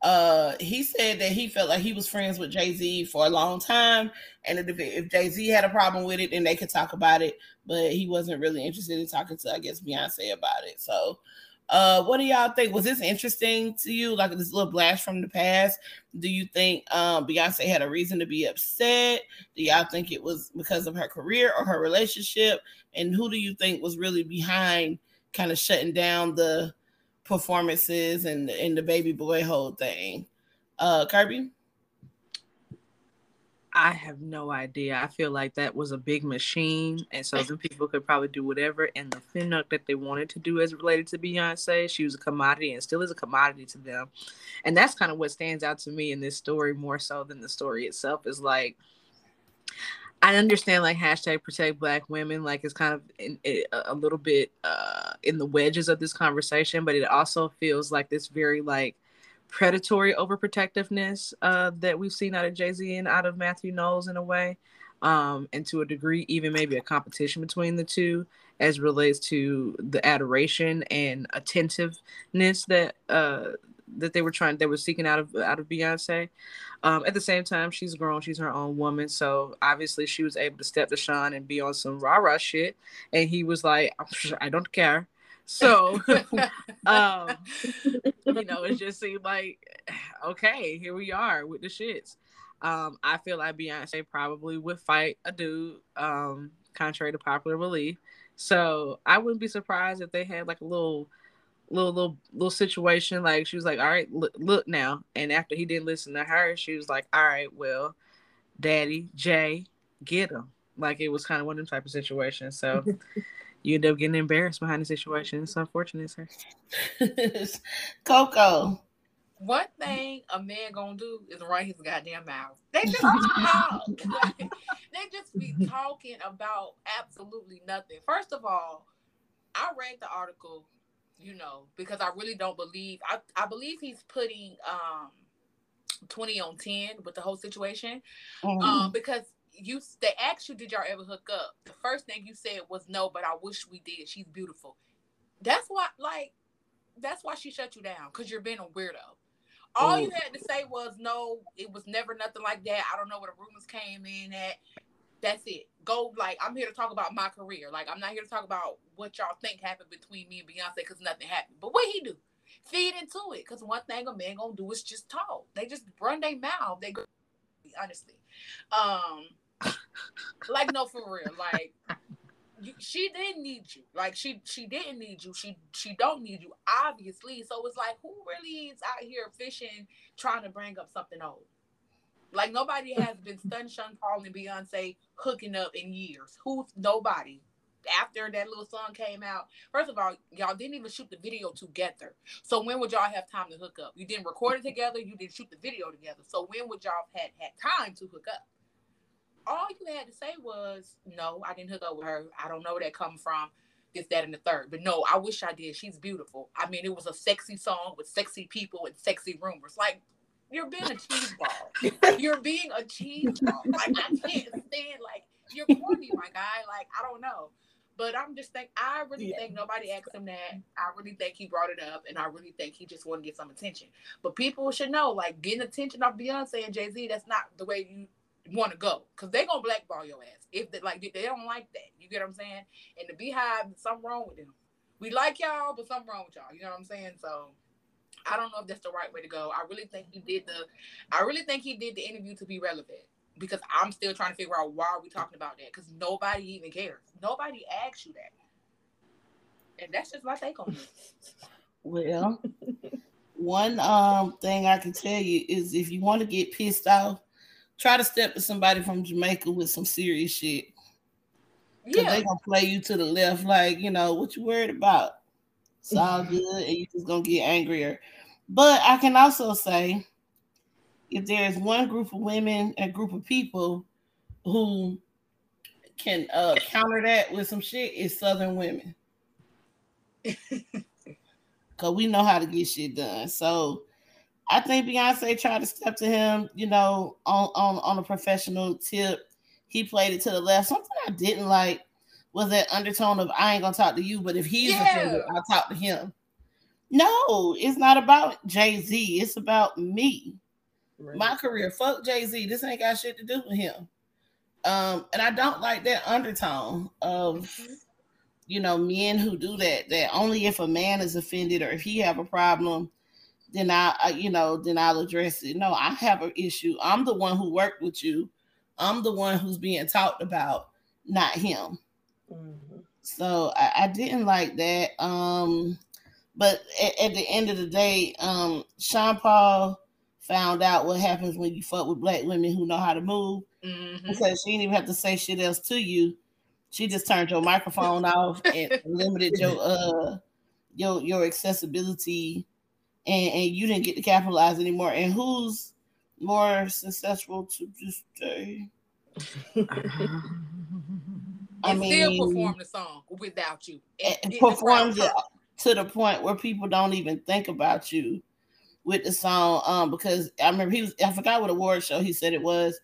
uh he said that he felt like he was friends with Jay-Z for a long time and if, if Jay-Z had a problem with it then they could talk about it but he wasn't really interested in talking to I guess Beyonce about it. So uh what do y'all think? Was this interesting to you? Like this little blast from the past? Do you think um Beyonce had a reason to be upset? Do y'all think it was because of her career or her relationship? And who do you think was really behind kind of shutting down the performances and and the baby boy whole thing. Uh Kirby? I have no idea. I feel like that was a big machine, and so the people could probably do whatever. And the finnock that they wanted to do as related to Beyonce, she was a commodity and still is a commodity to them. And that's kind of what stands out to me in this story more so than the story itself. Is like I understand like hashtag protect black women, like it's kind of in, a little bit uh, in the wedges of this conversation, but it also feels like this very like predatory overprotectiveness uh, that we've seen out of Jay Z and out of Matthew Knowles in a way, um, and to a degree, even maybe a competition between the two as relates to the adoration and attentiveness that uh, that they were trying they were seeking out of out of Beyonce. Um, at the same time, she's grown, she's her own woman, so obviously she was able to step to Sean and be on some rah rah shit, and he was like, I don't care. So, um, you know, it just seemed like, okay, here we are with the shits. Um, I feel like Beyonce probably would fight a dude, um, contrary to popular belief. So I wouldn't be surprised if they had like a little, little, little, little situation. Like she was like, "All right, look, look now." And after he didn't listen to her, she was like, "All right, well, Daddy Jay, get him." Like it was kind of one of them type of situations. So you end up getting embarrassed behind the situation. It's unfortunate, sir. Coco. One thing a man gonna do is run his goddamn mouth. They just talk. they just be talking about absolutely nothing. First of all, I read the article, you know, because I really don't believe I, I believe he's putting um 20 on 10 with the whole situation. Mm-hmm. Um, because you they asked you, did y'all ever hook up? The first thing you said was no, but I wish we did. She's beautiful. That's why, like, that's why she shut you down because you're being a weirdo. All you had to say was no, it was never nothing like that. I don't know where the rumors came in at. That's it. Go like I'm here to talk about my career. Like I'm not here to talk about what y'all think happened between me and Beyonce because nothing happened. But what he do? Feed into it. Because one thing a man gonna do is just talk. They just run their mouth. They go honestly. Um like no for real like you, she didn't need you like she she didn't need you she she don't need you obviously so it's like who really is out here fishing trying to bring up something old like nobody has been stun Sean Paul and Beyonce hooking up in years. Who's nobody? After that little song came out, first of all, y'all didn't even shoot the video together. So when would y'all have time to hook up? You didn't record it together. You didn't shoot the video together. So when would y'all have had, had time to hook up? all you had to say was, no, I didn't hook up with her. I don't know where that come from. This, that, and the third. But no, I wish I did. She's beautiful. I mean, it was a sexy song with sexy people and sexy rumors. Like, you're being a cheese ball. you're being a cheese ball. Like, I can't stand, like, you're corny, my guy. Like, I don't know. But I'm just think I really yeah. think nobody asked him that. I really think he brought it up, and I really think he just wanted to get some attention. But people should know, like getting attention off Beyonce and Jay Z, that's not the way you want to go because they're gonna blackball your ass if they like they don't like that. You get what I'm saying? And the BeyHive, something wrong with them. We like y'all, but something wrong with y'all. You know what I'm saying? So I don't know if that's the right way to go. I really think he did the I really think he did the interview to be relevant because I'm still trying to figure out why are we talking about that because nobody even cares. Nobody asks you that. And that's just my take on it. Well, one um thing I can tell you is if you want to get pissed off, try to step to somebody from Jamaica with some serious shit. Cause yeah. they gonna play you to the left, like you know what you worried about. It's all good, and you just gonna get angrier. But I can also say, if there's one group of women, a group of people who can uh, counter that with some shit, it's Southern women. Cause we know how to get shit done. So I think Beyonce tried to step to him, you know, on, on, on a professional tip. He played it to the left. Something I didn't like was that undertone of I ain't gonna talk to you, but if he's yeah. offended, I'll talk to him. No, it's not about Jay-Z, it's about me. Right. My career. Fuck Jay-Z. This ain't got shit to do with him. Um, and I don't like that undertone of mm-hmm. you know men who do that. That only if a man is offended or if he have a problem, then I, I, you know, then I'll address it. No, I have an issue. I'm the one who worked with you. I'm the one who's being talked about, not him. Mm-hmm. So I, I didn't like that. Um, but at, at, the end of the day, um, Sean Paul found out what happens when you fuck with black women who know how to move. Mm-hmm. Because she didn't even have to say shit else to you. She just turned your microphone off and limited your uh your your accessibility and, and you didn't get to capitalize anymore. And who's more successful to just say? I mean, still perform the song without you. It, it performs it to the point where people don't even think about you with the song. Um, because I remember he was I forgot what award show he said it was.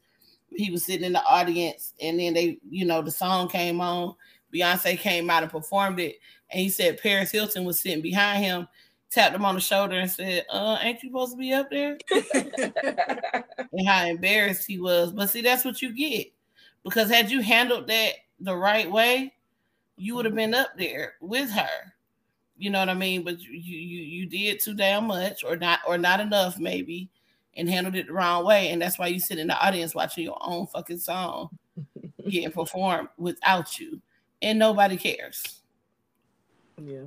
He was sitting in the audience, and then they, you know, the song came on. Beyonce came out and performed it, and he said Paris Hilton was sitting behind him, tapped him on the shoulder and said, "Uh, ain't you supposed to be up there?" and how embarrassed he was. But see, that's what you get because had you handled that the right way, you would have been up there with her. You know what I mean? But you you you did too damn much, or not, or not enough, maybe, and handled it the wrong way. And that's why you sit in the audience watching your own fucking song getting performed without you, and nobody cares. Yeah.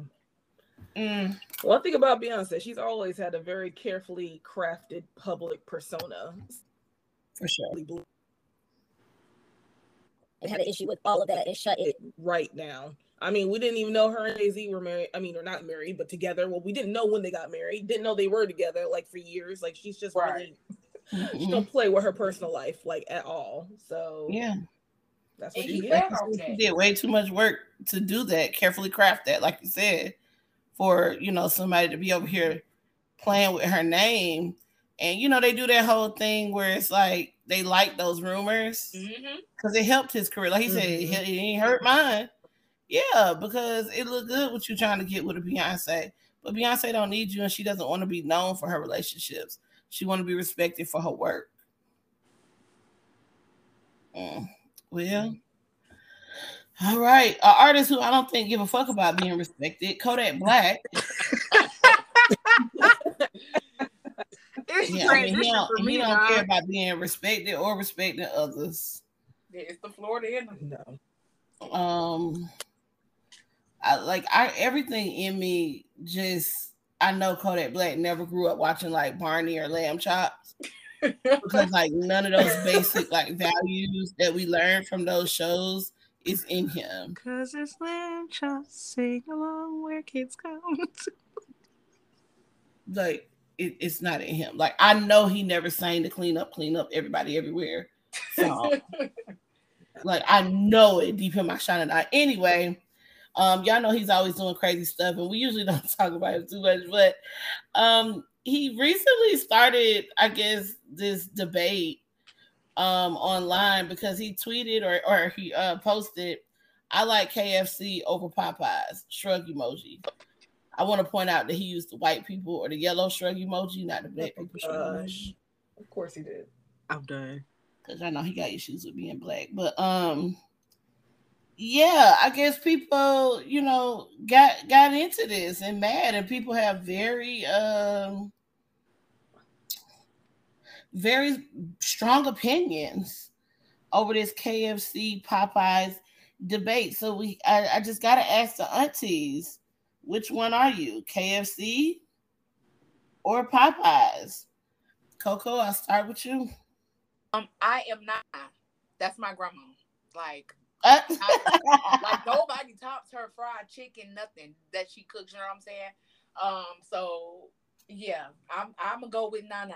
Mm. One thing about Beyonce, she's always had a very carefully crafted public persona. For sure. I had an issue with all of that and shut it right now. I mean, we didn't even know her and Jay Z were married. I mean, they're not married, but together. Well, we didn't know when they got married. Didn't know they were together like for years. Like she's just right. really, she don't play with her personal life like at all. So yeah, that's what she did. She did way too much work to do that. Carefully craft that, like you said for you know somebody to be over here playing with her name. And you know, they do that whole thing where it's like they like those rumors because mm-hmm. it helped his career. Like he mm-hmm. said, it, it ain't hurt mine. Yeah, because it looked good what you're trying to get with a Beyonce. But Beyonce don't need you and she doesn't want to be known for her relationships. She want to be respected for her work. Mm. Well, all right, an artist who I don't think give a fuck about being respected, Kodak Black. yeah, I mean, he don't, he don't care about being respected or respecting others. Yeah, it's the Florida end. No. Um, I like I everything in me just I know Kodak Black never grew up watching like Barney or Lamb Chops because like none of those basic like values that we learned from those shows is in him. Cause it's lamb just sing along where kids come to. Like it, it's not in him. Like I know he never sang to clean up, clean up everybody everywhere. So like I know it deep in my shining eye. Anyway, um, y'all know he's always doing crazy stuff, and we usually don't talk about him too much, but um he recently started, I guess, this debate um online because he tweeted or or he uh posted I like KFC over Popeyes shrug emoji. I want to point out that he used the white people or the yellow shrug emoji, not the black oh, people shrug emoji. Of course he did. I'm done. Cause I know he got issues with being black. But um yeah, I guess people, you know, got got into this and mad, and people have very um very strong opinions over this KFC Popeyes debate. So we I, I just gotta ask the aunties, which one are you? KFC or Popeyes? Coco, I'll start with you. Um, I am not. That's my grandma. Like. I, like nobody tops her fried chicken, nothing that she cooks. You know what I'm saying? Um, so yeah, I'm I'm gonna go with Nana.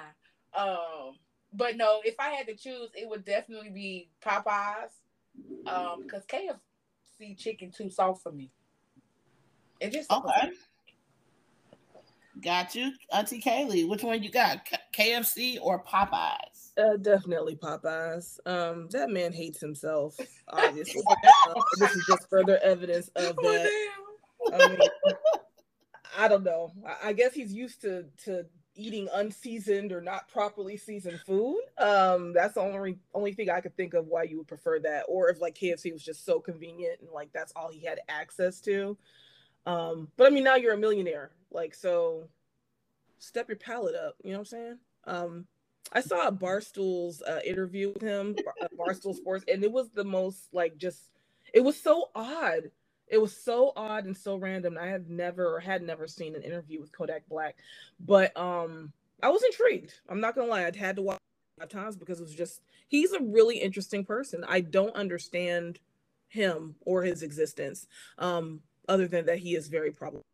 Um, but no, if I had to choose, it would definitely be Popeyes. Um, because KFC chicken too soft for me. It just okay. Got you, Auntie Kaylee. Which one you got, KFC or Popeyes? Uh, definitely Popeyes. Um, that man hates himself. Obviously, uh, this is just further evidence of oh, that. Oh, I, mean, I don't know. I, I guess he's used to to eating unseasoned or not properly seasoned food. Um, that's the only only thing I could think of why you would prefer that, or if like KFC was just so convenient and like that's all he had access to. Um, but I mean, now you're a millionaire, like so. Step your palate up. You know what I'm saying? Um, I saw a Barstool's uh, interview with him, uh, Barstool Sports, and it was the most like just. It was so odd It was so odd and so random. I have never or had never seen an interview with Kodak Black, but um, I was intrigued. I'm not gonna lie, I had to watch five times because it was just he's a really interesting person. I don't understand him or his existence, um, other than that he is very problematic.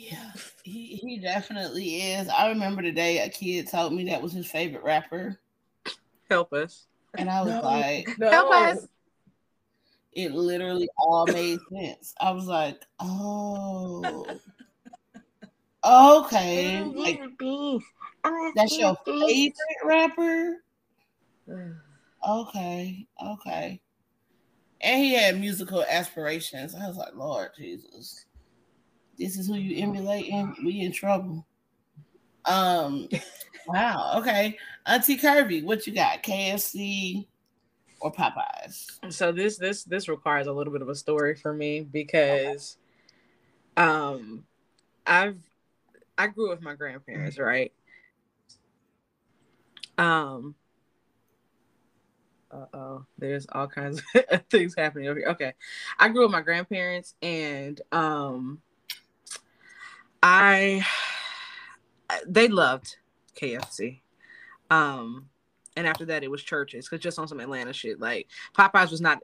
Yeah, he he definitely is. I remember the day a kid told me that was his favorite rapper, Help us. and I was No. like, No. Help us. it literally all made sense. I was like, oh, okay, like that's your favorite rapper. Okay, okay. And he had musical aspirations. I was like, Lord Jesus, this is who you emulating. We in trouble. Um, wow. Okay, Auntie Kirby, what you got? KFC or Popeyes? So this this this requires a little bit of a story for me because um I've I grew up with my grandparents, right? Um uh oh, there's all kinds of things happening over here. Okay. I grew up with my grandparents and um I they loved KFC. Um and after that it was Church's because just on some Atlanta shit. Like Popeyes was not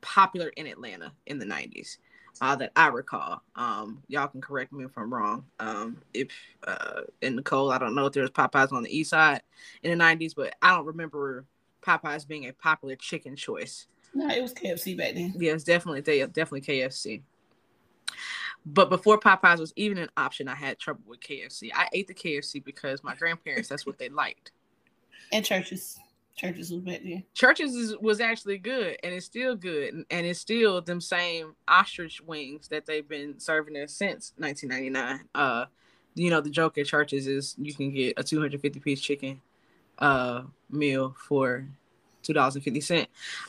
popular in Atlanta in the 90s. Uh, that I recall. Um, y'all can correct me if I'm wrong. Um, if uh, in Nicole, I don't know if there was Popeyes on the east side in the 90s, but I don't remember Popeyes being a popular chicken choice. No, it was KFC back then. Yeah, it's definitely they definitely KFC. But before Popeyes was even an option, I had trouble with KFC. I ate the KFC because my grandparents that's what they liked. And Church's. Church's was back then. Church's is, was actually good, and it's still good, and, and it's still them same ostrich wings that they've been serving us since 1999. Uh, you know the joke at Church's is you can get a 250 piece chicken uh meal for two dollars and fifty cent.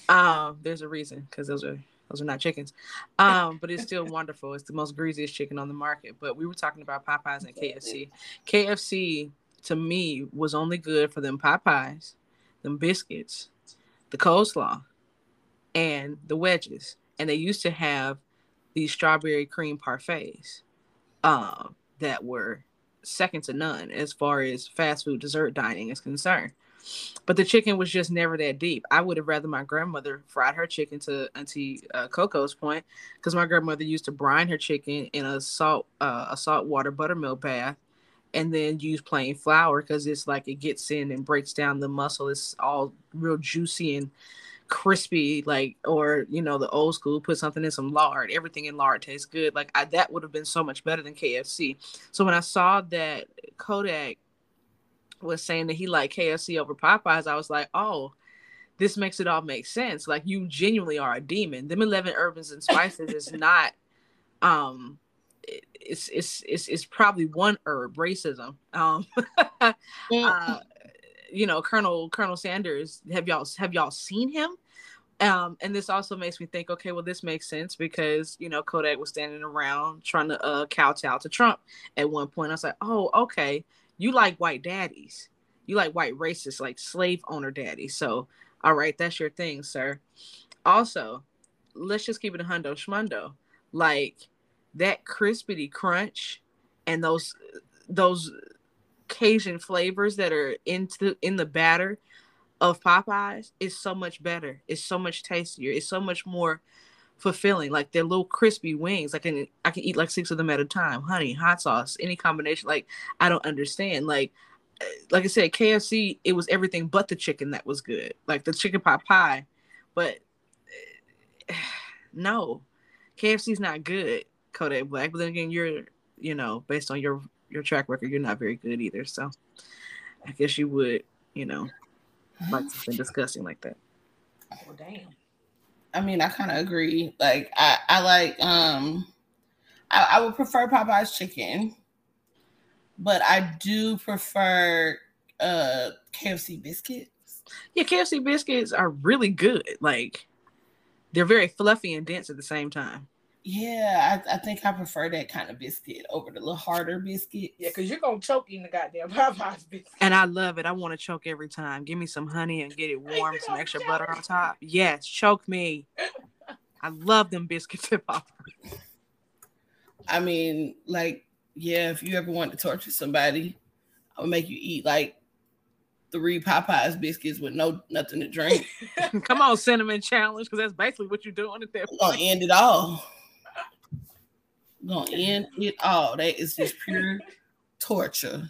Um, there's a reason because those are those are not chickens. Um, but it's still wonderful. It's the most greasiest chicken on the market. But we were talking about Popeyes and KFC. KFC to me was only good for them Popeyes, them biscuits, the coleslaw, and the wedges. And they used to have these strawberry cream parfaits um, that were second to none as far as fast food dessert dining is concerned. But the chicken was just never that deep. I would have rather my grandmother fried her chicken to Auntie uh, Coco's point, because my grandmother used to brine her chicken in a salt uh, a salt water buttermilk bath, and then use plain flour because it's like it gets in and breaks down the muscle. It's all real juicy and crispy, like or you know the old school put something in some lard. Everything in lard tastes good. Like I, that would have been so much better than KFC. So when I saw that Kodak was saying that he liked KFC over Popeyes, I was like, oh, this makes it all make sense. Like you genuinely are a demon. Them eleven herbs and spices is not um it's it's it's it's probably one herb racism. Um uh, you know, Colonel Colonel Sanders, have y'all have y'all seen him? Um, and this also makes me think, okay, well, this makes sense because you know Kodak was standing around trying to uh, kowtow to Trump at one point. I was like, oh, okay, you like white daddies, you like white racists, like slave owner daddies. So, all right, that's your thing, sir. Also, let's just keep it a hundo schmundo, like that crispity crunch and those those Cajun flavors that are into in the batter of Popeyes is so much better. It's so much tastier. It's so much more fulfilling. Like they're little crispy wings. I can I can eat like six of them at a time. Honey, hot sauce, any combination. Like I don't understand. Like eh, like I said, KFC it was everything but the chicken that was good. Like the chicken pot pie, but eh, no, KFC's not good. Kodak Black. But then again, you're you know based on your your track record, you're not very good either. So I guess you would you know like something disgusting like that. Well, damn. I mean, I kind of agree. Like, I, I like, um, I, I would prefer Popeye's chicken, but I do prefer uh KFC biscuits. Yeah, KFC biscuits are really good. Like they're very fluffy and dense at the same time. Yeah, I, I think I prefer that kind of biscuit over the little harder biscuit. Yeah, because you're gonna choke in the goddamn Popeyes biscuit. And I love it. I want to choke every time. Give me some honey and get it warm, some extra butter on top. Yes, choke me. I love them biscuits and poppers. I mean, like, yeah, if you ever want to torture somebody, I'll make you eat like three Popeyes biscuits with no nothing to drink. Come on, cinnamon challenge, because that's basically what you're doing at that We're gonna end it all. Gonna end it all. That is just pure torture.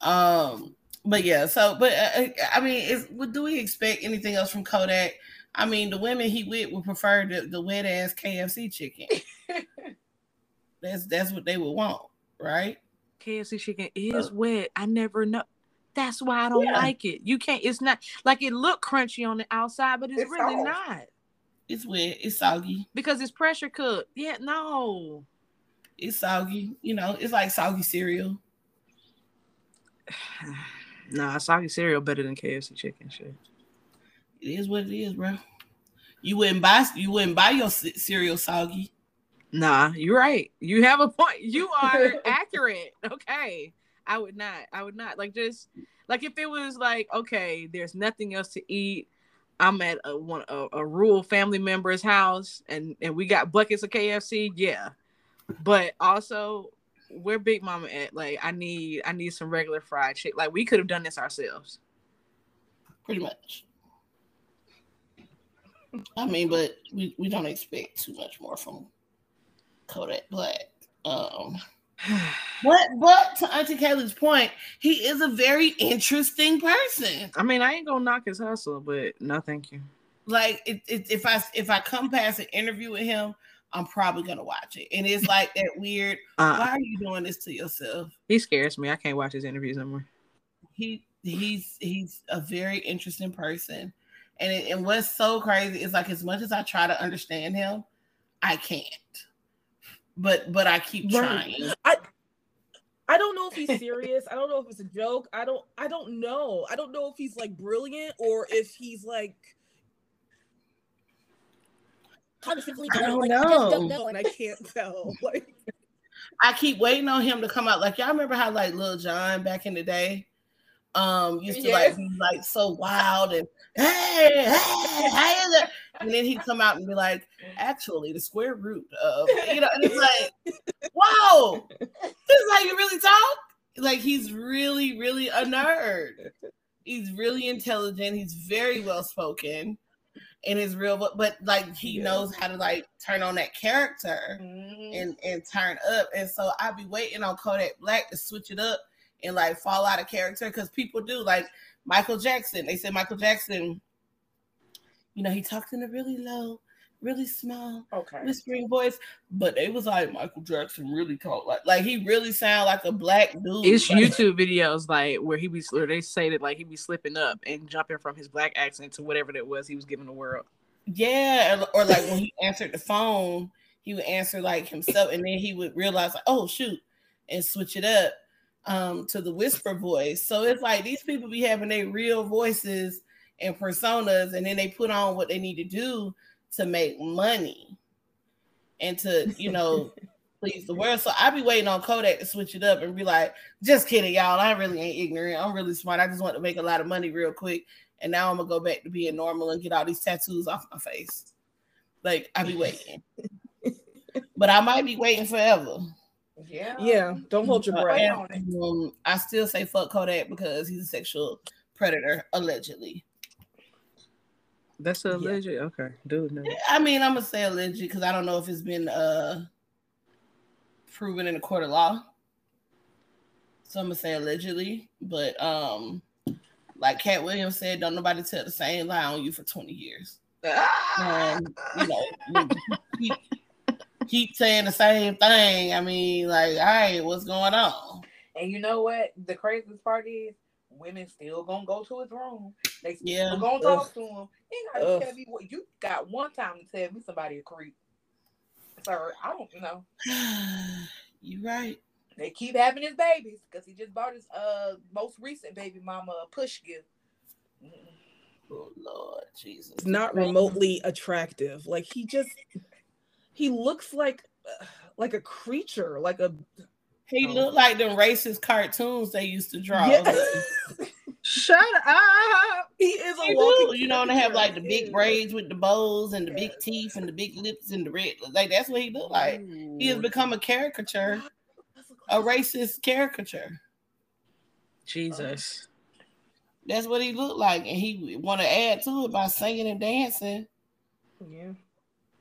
Um, but yeah, so but uh, I mean, is what do we expect anything else from Kodak? I mean, the women he with would prefer the, the wet ass KFC chicken. that's that's what they would want, right? KFC chicken is wet. I never know. That's why I don't Yeah. like it. You can't. It's not like it look crunchy on the outside, but it's, It's really soft. not It's wet, it's soggy, because it's pressure cooked. Yeah, no. it's soggy. You know, it's like soggy cereal. nah, soggy cereal better than KFC chicken shit. It is what it is, bro. You wouldn't buy you wouldn't buy your ce- cereal soggy. Nah, you're right. You have a point. You are accurate. Okay. I would not. I would not. Like just like if it was like, okay, there's nothing else to eat. I'm at a one a, a rural family member's house and and we got buckets of KFC. Yeah. But also where Big Mama at? Like I need I need some regular fried chicken. Like we could have done this ourselves. pretty much. I mean, but we, we don't expect too much more from Kodak Black. Um, but but to Auntie Kaylee's point, he is a very interesting person. I mean, I ain't gonna knock his hustle, but no thank you. Like it, it, if I if I come past an interview with him, I'm probably gonna watch it. And it's like that weird. Uh, Why are you doing this to yourself? he scares me. I can't watch his interviews anymore. he he's he's a very interesting person and it, and what's so crazy is like as much as i try to understand him i can't but but i keep Right. trying I don't know if he's serious. I don't know if it's a joke. I don't I don't know. I don't know if he's like brilliant or if he's like Constantly I don't like, just know. don't know. and I can't tell. Like i keep waiting on him to come out like y'all remember how like Lil Jon back in the day um used to like Yes. be like so wild and hey hey hey and then he'd come out and be like actually the square root of you know and it's like wow this is how you really talk? Like he's really really a nerd. He's really intelligent. He's very well spoken and is real but, but like he Yeah. knows how to like turn on that character Mhm. and and turn up. And so i be waiting on kodak black to switch it up and like fall out of character because people do like michael jackson. They said michael jackson you know he talked in a really low really small Okay. whispering voice but it was like michael jackson really talked like like he really sound like a black dude It's Like, YouTube videos like where he be where they say that like he be slipping up and jumping from his black accent to whatever that was he was giving the world. Yeah, or, or like when he answered the phone, he would answer like himself, and then he would realize, like, oh shoot, and switch it up um to the whisper voice. So it's like these people be having their real voices and personas, and then they put on what they need to do to make money and to you know please the world. So I be waiting on Kodak to switch it up and be like, just kidding, y'all. I really ain't ignorant. I'm really smart. I just want to make a lot of money real quick. And now I'm gonna go back to being normal and get all these tattoos off my face. Like I be waiting. but I might be waiting forever. Yeah. yeah, don't hold your Uh, breath. and, um, I still say fuck Kodak because he's a sexual predator, allegedly. That's a Yeah. legit. Okay, dude. No. I mean, I'm gonna say alleged because I don't know if it's been uh proven in a court of law. So I'm gonna say allegedly, but um, like Katt Williams said, don't nobody tell the same lie on you for 20 years. And you know, you keep, keep saying the same thing. I mean, like, all right, what's going on? And you know what? The craziest part is women still gonna go to his room. They still Yeah. gonna talk to him. You gotta Ugh. tell me what you got one time to tell me somebody a creep. Sir, I don't know. you right. They keep having his babies because he just bought his uh most recent baby mama a push gift. Mm-mm. Oh Lord Jesus. It's not remotely attractive. Like he just he looks like uh, like a creature, like a He Oh. looked like them racist cartoons they used to draw. Yeah. Shut up. He is a They walking. do. You know, and they have like the big braids with the bows and the big teeth and the big lips and the red. Like that's what he look like. He has become a caricature, a racist caricature. Jesus. That's what he looked like, and he want to add to it by singing and dancing. Yeah.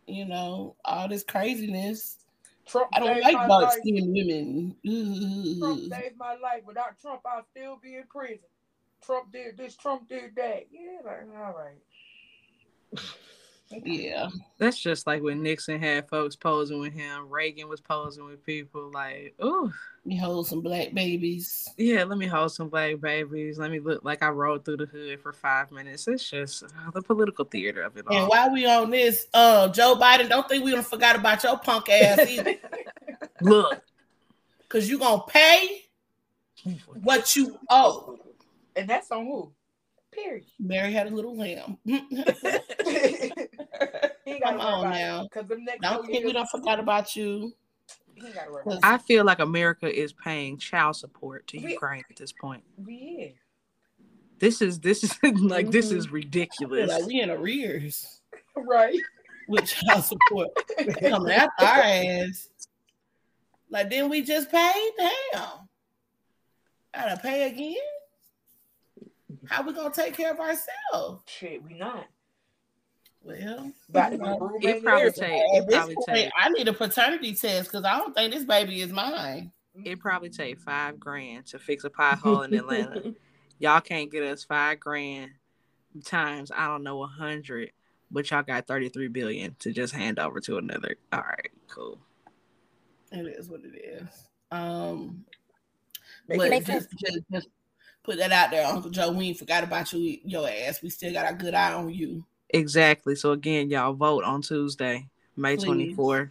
You know, all this craziness. Trump I don't like my dark skinned women. Trump saved my life. Without Trump, I'd still be in prison. Trump did this. Trump did that. Yeah, like, all right. Yeah, That's just like when Nixon had folks posing with him. Reagan was posing with people. Like, oh, you hold some black babies. yeah, let me hold some black babies. Let me look like I rode through the hood for five minutes. It's just uh, the political theater of it all. And while we on this, uh, Joe Biden, don't think we don't forgot about your punk ass either, Look, because you gonna pay what you owe. And that's on who? Period. Mary had a little lamb. he ain't got Come on now. Because them next don't two think we don't forgot about you. he ain't got to worry about I feel like America is paying child support to We- Ukraine at this point. it. This is this is like this is mm-hmm. ridiculous. like we in arrears Right. with child support coming after our ass. Like, didn't we just pay? Damn. Gotta pay again? How we gonna take care of ourselves? Shit, we not. Well, Got to you be know, roommate It and probably everything. take at it this probably point, take I need a paternity test because I don't think this baby is mine. it probably take five grand to fix a pothole in Atlanta. Y'all can't get us five grand times I don't know a hundred, but y'all got thirty three billion to just hand over to another. All right, cool. It is what it is. Um, Make but it make just, just, just put that out there, Uncle Joe. We ain't forgot about you, your ass. We still got a good eye on you. Exactly. So again, y'all vote on Tuesday, May twenty fourth.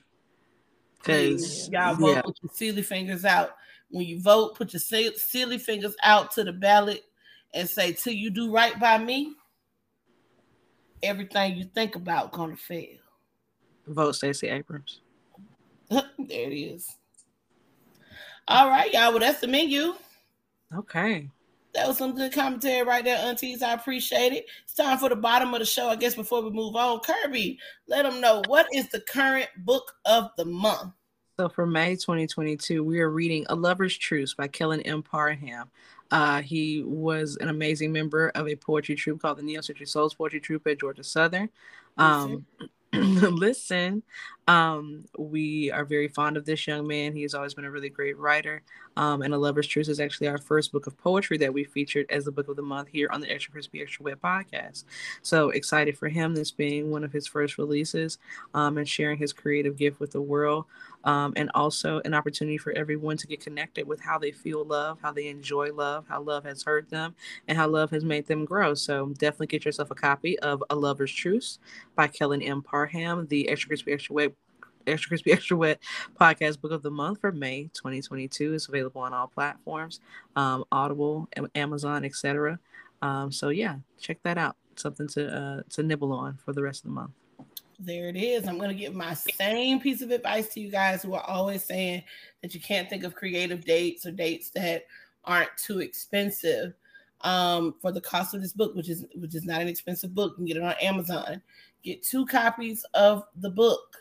Because y'all vote, yeah, put your silly fingers out. When you vote, put your silly fingers out to the ballot and say, "Till you do right by me, everything you think about gonna fail." vote Stacey Abrams. there it is. All right, y'all. Well, that's the menu. Okay. That was some good commentary right there, aunties. I appreciate it. It's time for the bottom of the show. I guess before we move on, Kirby, let them know what is the current book of the month. So for May 2022, we are reading A Lover's Truce by Kellen M. Parham. Uh, he was an amazing member of a poetry troupe called the Neo Century Souls Poetry Troupe at Georgia Southern. Um, listen, um, we are very fond of this young man. He has always been a really great writer. Um, and A Lover's Truce is actually our first book of poetry that we featured as the book of the month here on the Extra Crispy Extra Wet podcast. So excited for him, this being one of his first releases um, and sharing his creative gift with the world um, and also an opportunity for everyone to get connected with how they feel love, how they enjoy love, how love has hurt them, and how love has made them grow. So definitely get yourself a copy of A Lover's Truce by Kellen M. Parham, the Extra Crispy Extra Wet. Extra Crispy Extra Wet podcast book of the month for May 2022 is available on all platforms, um, Audible, Amazon, etc. Um, so yeah, check that out. Something to uh, to nibble on for the rest of the month. There it is. I'm going to give my same piece of advice to you guys who are always saying that you can't think of creative dates or dates that aren't too expensive um, for the cost of this book, which is which is not an expensive book. You can get it on Amazon. Get two copies of the book,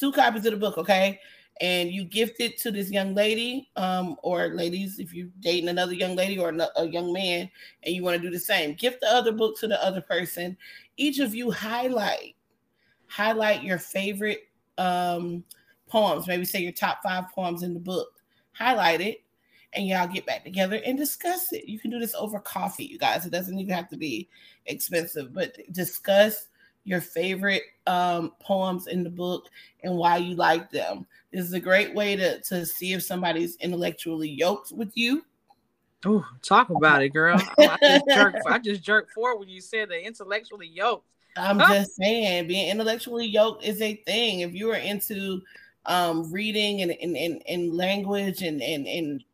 two copies of the book, okay? And you gift it to this young lady, um, or ladies, if you're dating another young lady or a young man, and you want to do the same, gift the other book to the other person. Each of you highlight highlight your favorite um, poems. Maybe say your top five poems in the book. Highlight it, and y'all get back together and discuss it. You can do this over coffee, you guys. It doesn't even have to be expensive, but discuss your favorite um, poems in the book and why you like them. This is a great way to, to see if somebody's intellectually yoked with you. Oh, talk about it, girl. I just jerked, I just jerked forward when you said the intellectually yoked. I'm Huh? just saying, being intellectually yoked is a thing. If you are into um, reading and, and, and, and language and, and, and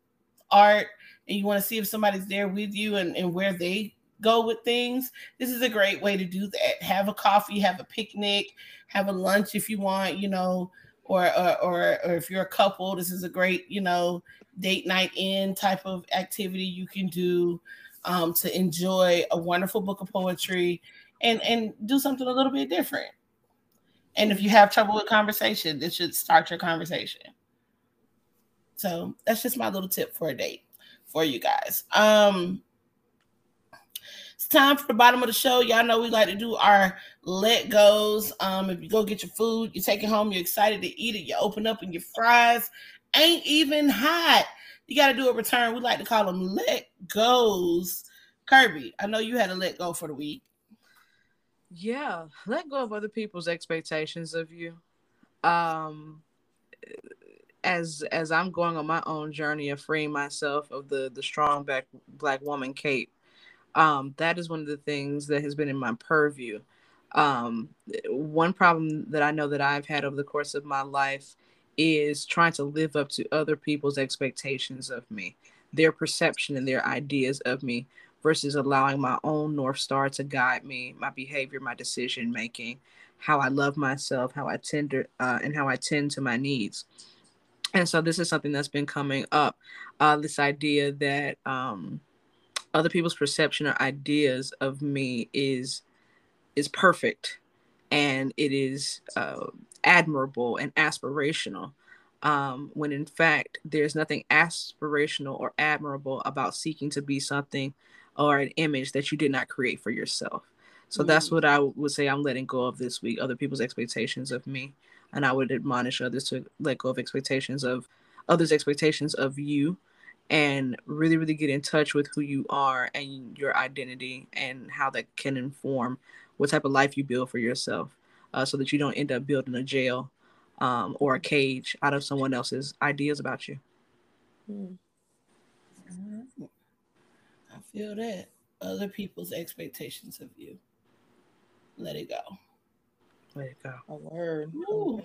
art, and you want to see if somebody's there with you and, and where they go with things, this is a great way to do that. Have a coffee, have a picnic, have a lunch if you want, you know, or or or, or if you're a couple, this is a great, you know, date night in type of activity you can do. um, to enjoy a wonderful book of poetry and and do something a little bit different. And if you have trouble with conversation, this should start your conversation. So that's just my little tip for a date for you guys. Um, it's time for the bottom of the show. Y'all know we like to do our let goes. Um, if you go get your food, you take it home, you're excited to eat it, you open up and your fries ain't even hot. You got to do a return. We like to call them let goes. Kirby, I know you had to let go for the week. Yeah, let go of other people's expectations of you. Um, as as I'm going on my own journey of freeing myself of the the strong black black woman cape, um, that is one of the things that has been in my purview. Um, one problem that I know that I've had over the course of my life is trying to live up to other people's expectations of me, their perception and their ideas of me, versus allowing my own north star to guide me, my behavior, my decision making, how I love myself, how I tend to, uh, and how I tend to my needs and so this is something that's been coming up uh, this idea that um, other people's perception or ideas of me is is perfect and it is uh, admirable and aspirational. Um, when in fact there's nothing aspirational or admirable about seeking to be something or an image that you did not create for yourself. So mm. that's what i would say i'm letting go of this week other people's expectations of me. And I would admonish others to let go of expectations of others' expectations of you and really, really get in touch with who you are and your identity and how that can inform what type of life you build for yourself uh, so that you don't end up building a jail um, or a cage out of someone else's ideas about you. Hmm. I feel that. Other people's expectations of you. Let it go. Let it go. A word. Ooh.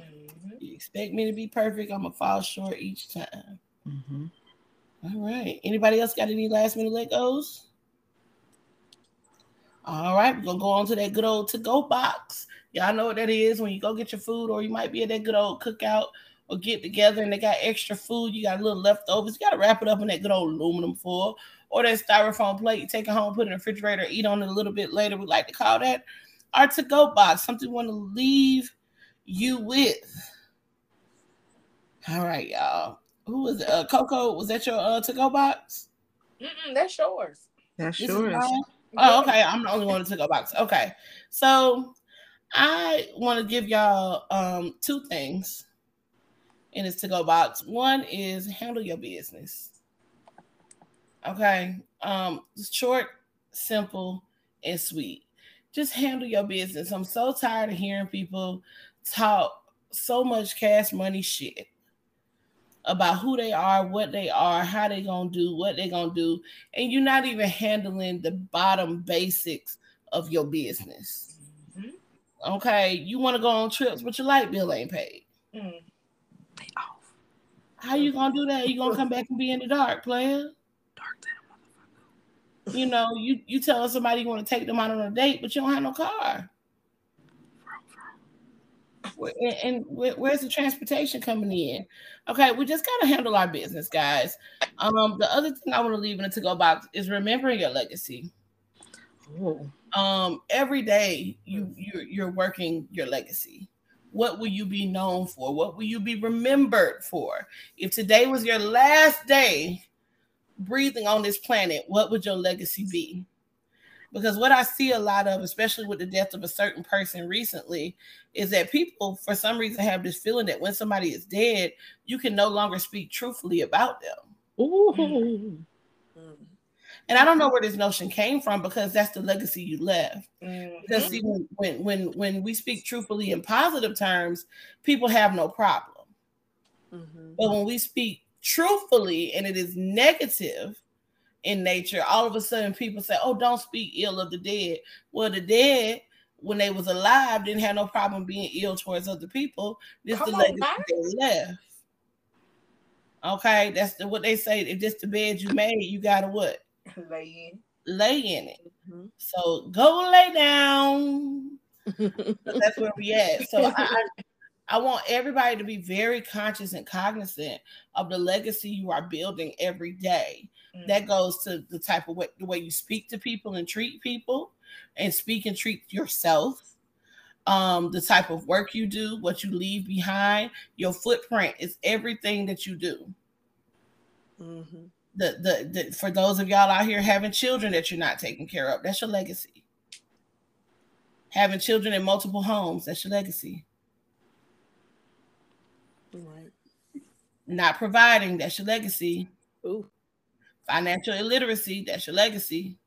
You expect me to be perfect? I'm gonna fall short each time. Mm-hmm. All right. Anybody else got any last minute let goes? All right, we're gonna go on to that good old to-go box. Y'all know what that is when you go get your food, or you might be at that good old cookout or get together and they got extra food, you got a little leftovers, you gotta wrap it up in that good old aluminum foil or that styrofoam plate, you take it home, put it in the refrigerator, eat on it a little bit later. We like to call that our to go box, something we want to leave you with. All right, y'all. Who was it? Uh, Coco? Was that your uh, to go box? Mm-mm, that's yours. That's this yours. Oh, okay. I'm the only one to go box. Okay, so I want to give y'all um two things in this to go box. One is handle your business. Okay, um, short, simple, and sweet just handle your business. I'm so tired of hearing people talk so much cash money shit about who they are, what they are, how they gonna do, what they gonna do, and you're not even handling the bottom basics of your business. Mm-hmm. Okay, you want to go on trips, but your light bill ain't paid. Mm. off. How you gonna do that? You gonna come back and be in the dark, player? Dark down, motherfucker. You know, you you tell somebody you want to take them out on a date, but you don't have no car. And, where's the transportation coming in? Okay, we just gotta handle our business, guys. Um, the other thing I want to leave in the to go box is remembering your legacy. Ooh. Um, every day you you're, you're working your legacy. What will you be known for? What will you be remembered for? If today was your last day breathing on this planet, what would your legacy be? Because what I see a lot of, especially with the death of a certain person recently, is that people, for some reason, have this feeling that when somebody is dead, you can no longer speak truthfully about them. Ooh. Mm. And I don't know where this notion came from because that's the legacy you left. Mm-hmm. Because see, when, when when when we speak truthfully in positive terms, people have no problem. Mm-hmm. But when we speak truthfully and it is negative in nature, all of a sudden people say, "Oh, don't speak ill of the dead." Well, the dead when they was alive didn't have no problem being ill towards other people. This Come the legacy they left. Okay, that's the, what they say. If this the bed you made, you gotta what? Lay in. Lay in it. Mm-hmm. So go lay down. that's where we at. So I, I want everybody to be very conscious and cognizant of the legacy you are building every day. Mm. That goes to the type of way the way you speak to people and treat people, and speak and treat yourself. Um, the type of work you do, what you leave behind, your footprint is everything that you do. Mm-hmm. The, the the for those of y'all out here having children that you're not taking care of, that's your legacy. Having children in multiple homes, that's your legacy. Right. Not providing, that's your legacy. Ooh. Financial illiteracy, that's your legacy.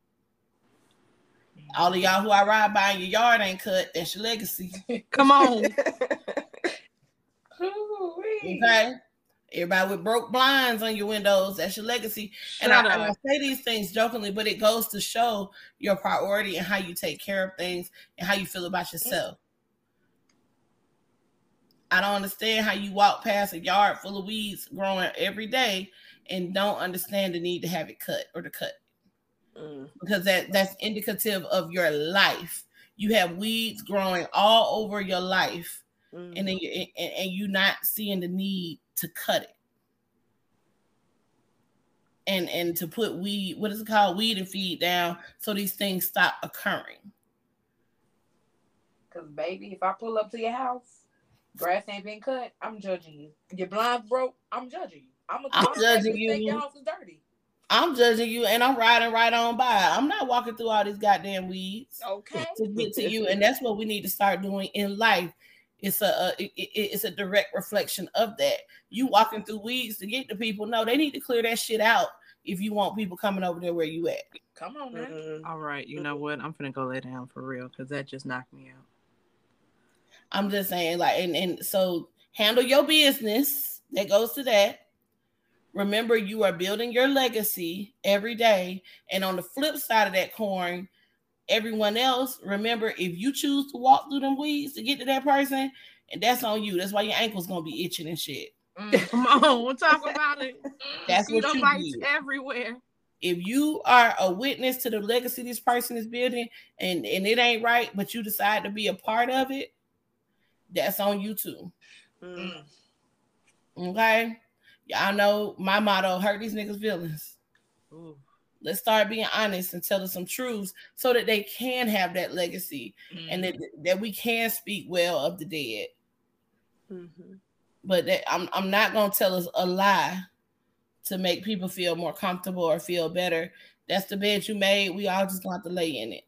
All of y'all who I ride by in your yard ain't cut, that's your legacy. Come on. Okay. Everybody with broke blinds on your windows, that's your legacy. And I, Shut and I up. say these things jokingly, but it goes to show your priority and how you take care of things and how you feel about yourself. I don't understand how you walk past a yard full of weeds growing every day and don't understand the need to have it cut or to cut Mm. because that that's indicative of your life. You have weeds growing all over your life, Mm. and then you and, and you not seeing the need to cut it. And and to put weed, what is it called? Weed and feed down so these things stop occurring. Cause baby, if I pull up to your house, grass ain't been cut, I'm judging you. Your blinds broke, I'm judging you. I'm, a, I'm I'm judging you. Your house is dirty. I'm judging you and I'm riding right on by. I'm not walking through all these goddamn weeds. Okay. to get to you and that's what we need to start doing in life it's a, a it- it- it's a direct reflection of that you walking through weeds to get to people no they need to clear that shit out if you want people coming over there where you at Come on, man. Mm-mm. All right, you know mm-hmm. what? I'm finna go lay down for real because that just knocked me out. I'm just saying like and, and so handle your business that goes to that remember you are building your legacy every day and on the flip side of that coin everyone else remember if you choose to walk through them weeds to get to that person and that's on you that's why your ankle's gonna be itching and shit Mm. Come on, we'll talk about it. That's what you bites did. everywhere. if you are a witness to the legacy this person is building and and it ain't right but you decide to be a part of it that's on you too. Mm. okay y'all know my motto hurt these niggas feelings Ooh. let's start being honest and tell us some truths so that they can have that legacy and that, that we can speak well of the dead Mhm. but that I'm, I'm not going to tell us a lie to make people feel more comfortable or feel better that's the bed you made we all just going to have to lay in it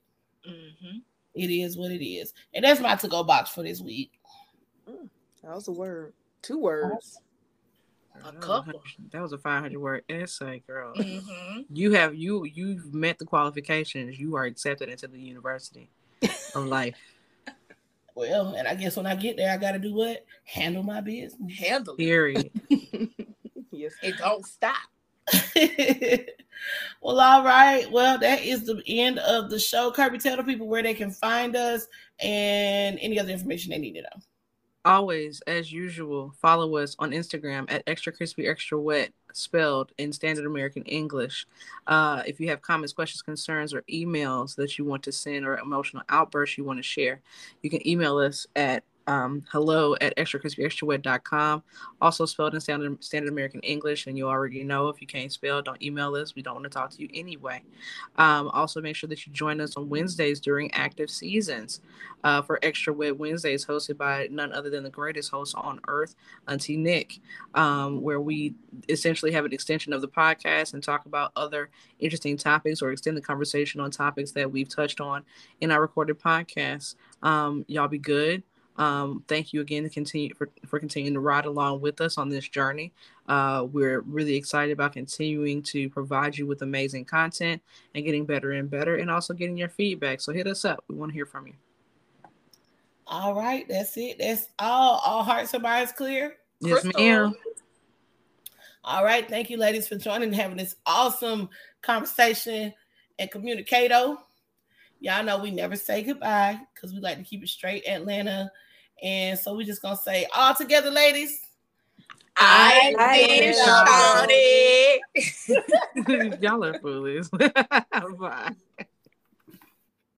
Mhm. It is what it is. And that's my to go box for this week. That was a word. Two words. A That was couple. That was a 500 word essay, girl. Mhm. You have you you've met the qualifications. You are accepted into the university of life. Well, and I guess when I get there, I got to do what? Handle my business. Handle it. Period. yes. It don't stop. well, all right. Well, that is the end of the show. Kirby, tell the people where they can find us and any other information they need to know. Always, as usual, follow us on Instagram at extra crispy extra wet spelled in standard American English. Uh, if you have comments, questions, concerns, or emails that you want to send or emotional outbursts you want to share, you can email us at um, hello at extra crispy extra wet.com. Also spelled in standard, standard American English. And you already know if you can't spell, don't email us. We don't want to talk to you anyway. Um, also, make sure that you join us on Wednesdays during active seasons uh, for Extra Wet Wednesdays, hosted by none other than the greatest host on earth, Auntie Nick, um, where we essentially have an extension of the podcast and talk about other interesting topics or extend the conversation on topics that we've touched on in our recorded podcasts. Um, y'all be good. Um, thank you again to continue for, for continuing to ride along with us on this journey. Uh, we're really excited about continuing to provide you with amazing content and getting better and better, and also getting your feedback. So hit us up. We want to hear from you. All right. That's it. That's all. All hearts and minds clear. Yes, Crystal. ma'am. All right. Thank you, ladies, for joining and having this awesome conversation and communicato. Y'all know we never say goodbye because we like to keep it straight Atlanta. And so we're just gonna say all together, ladies. I I did, did, Shawty. Y'all are foolish. Bye.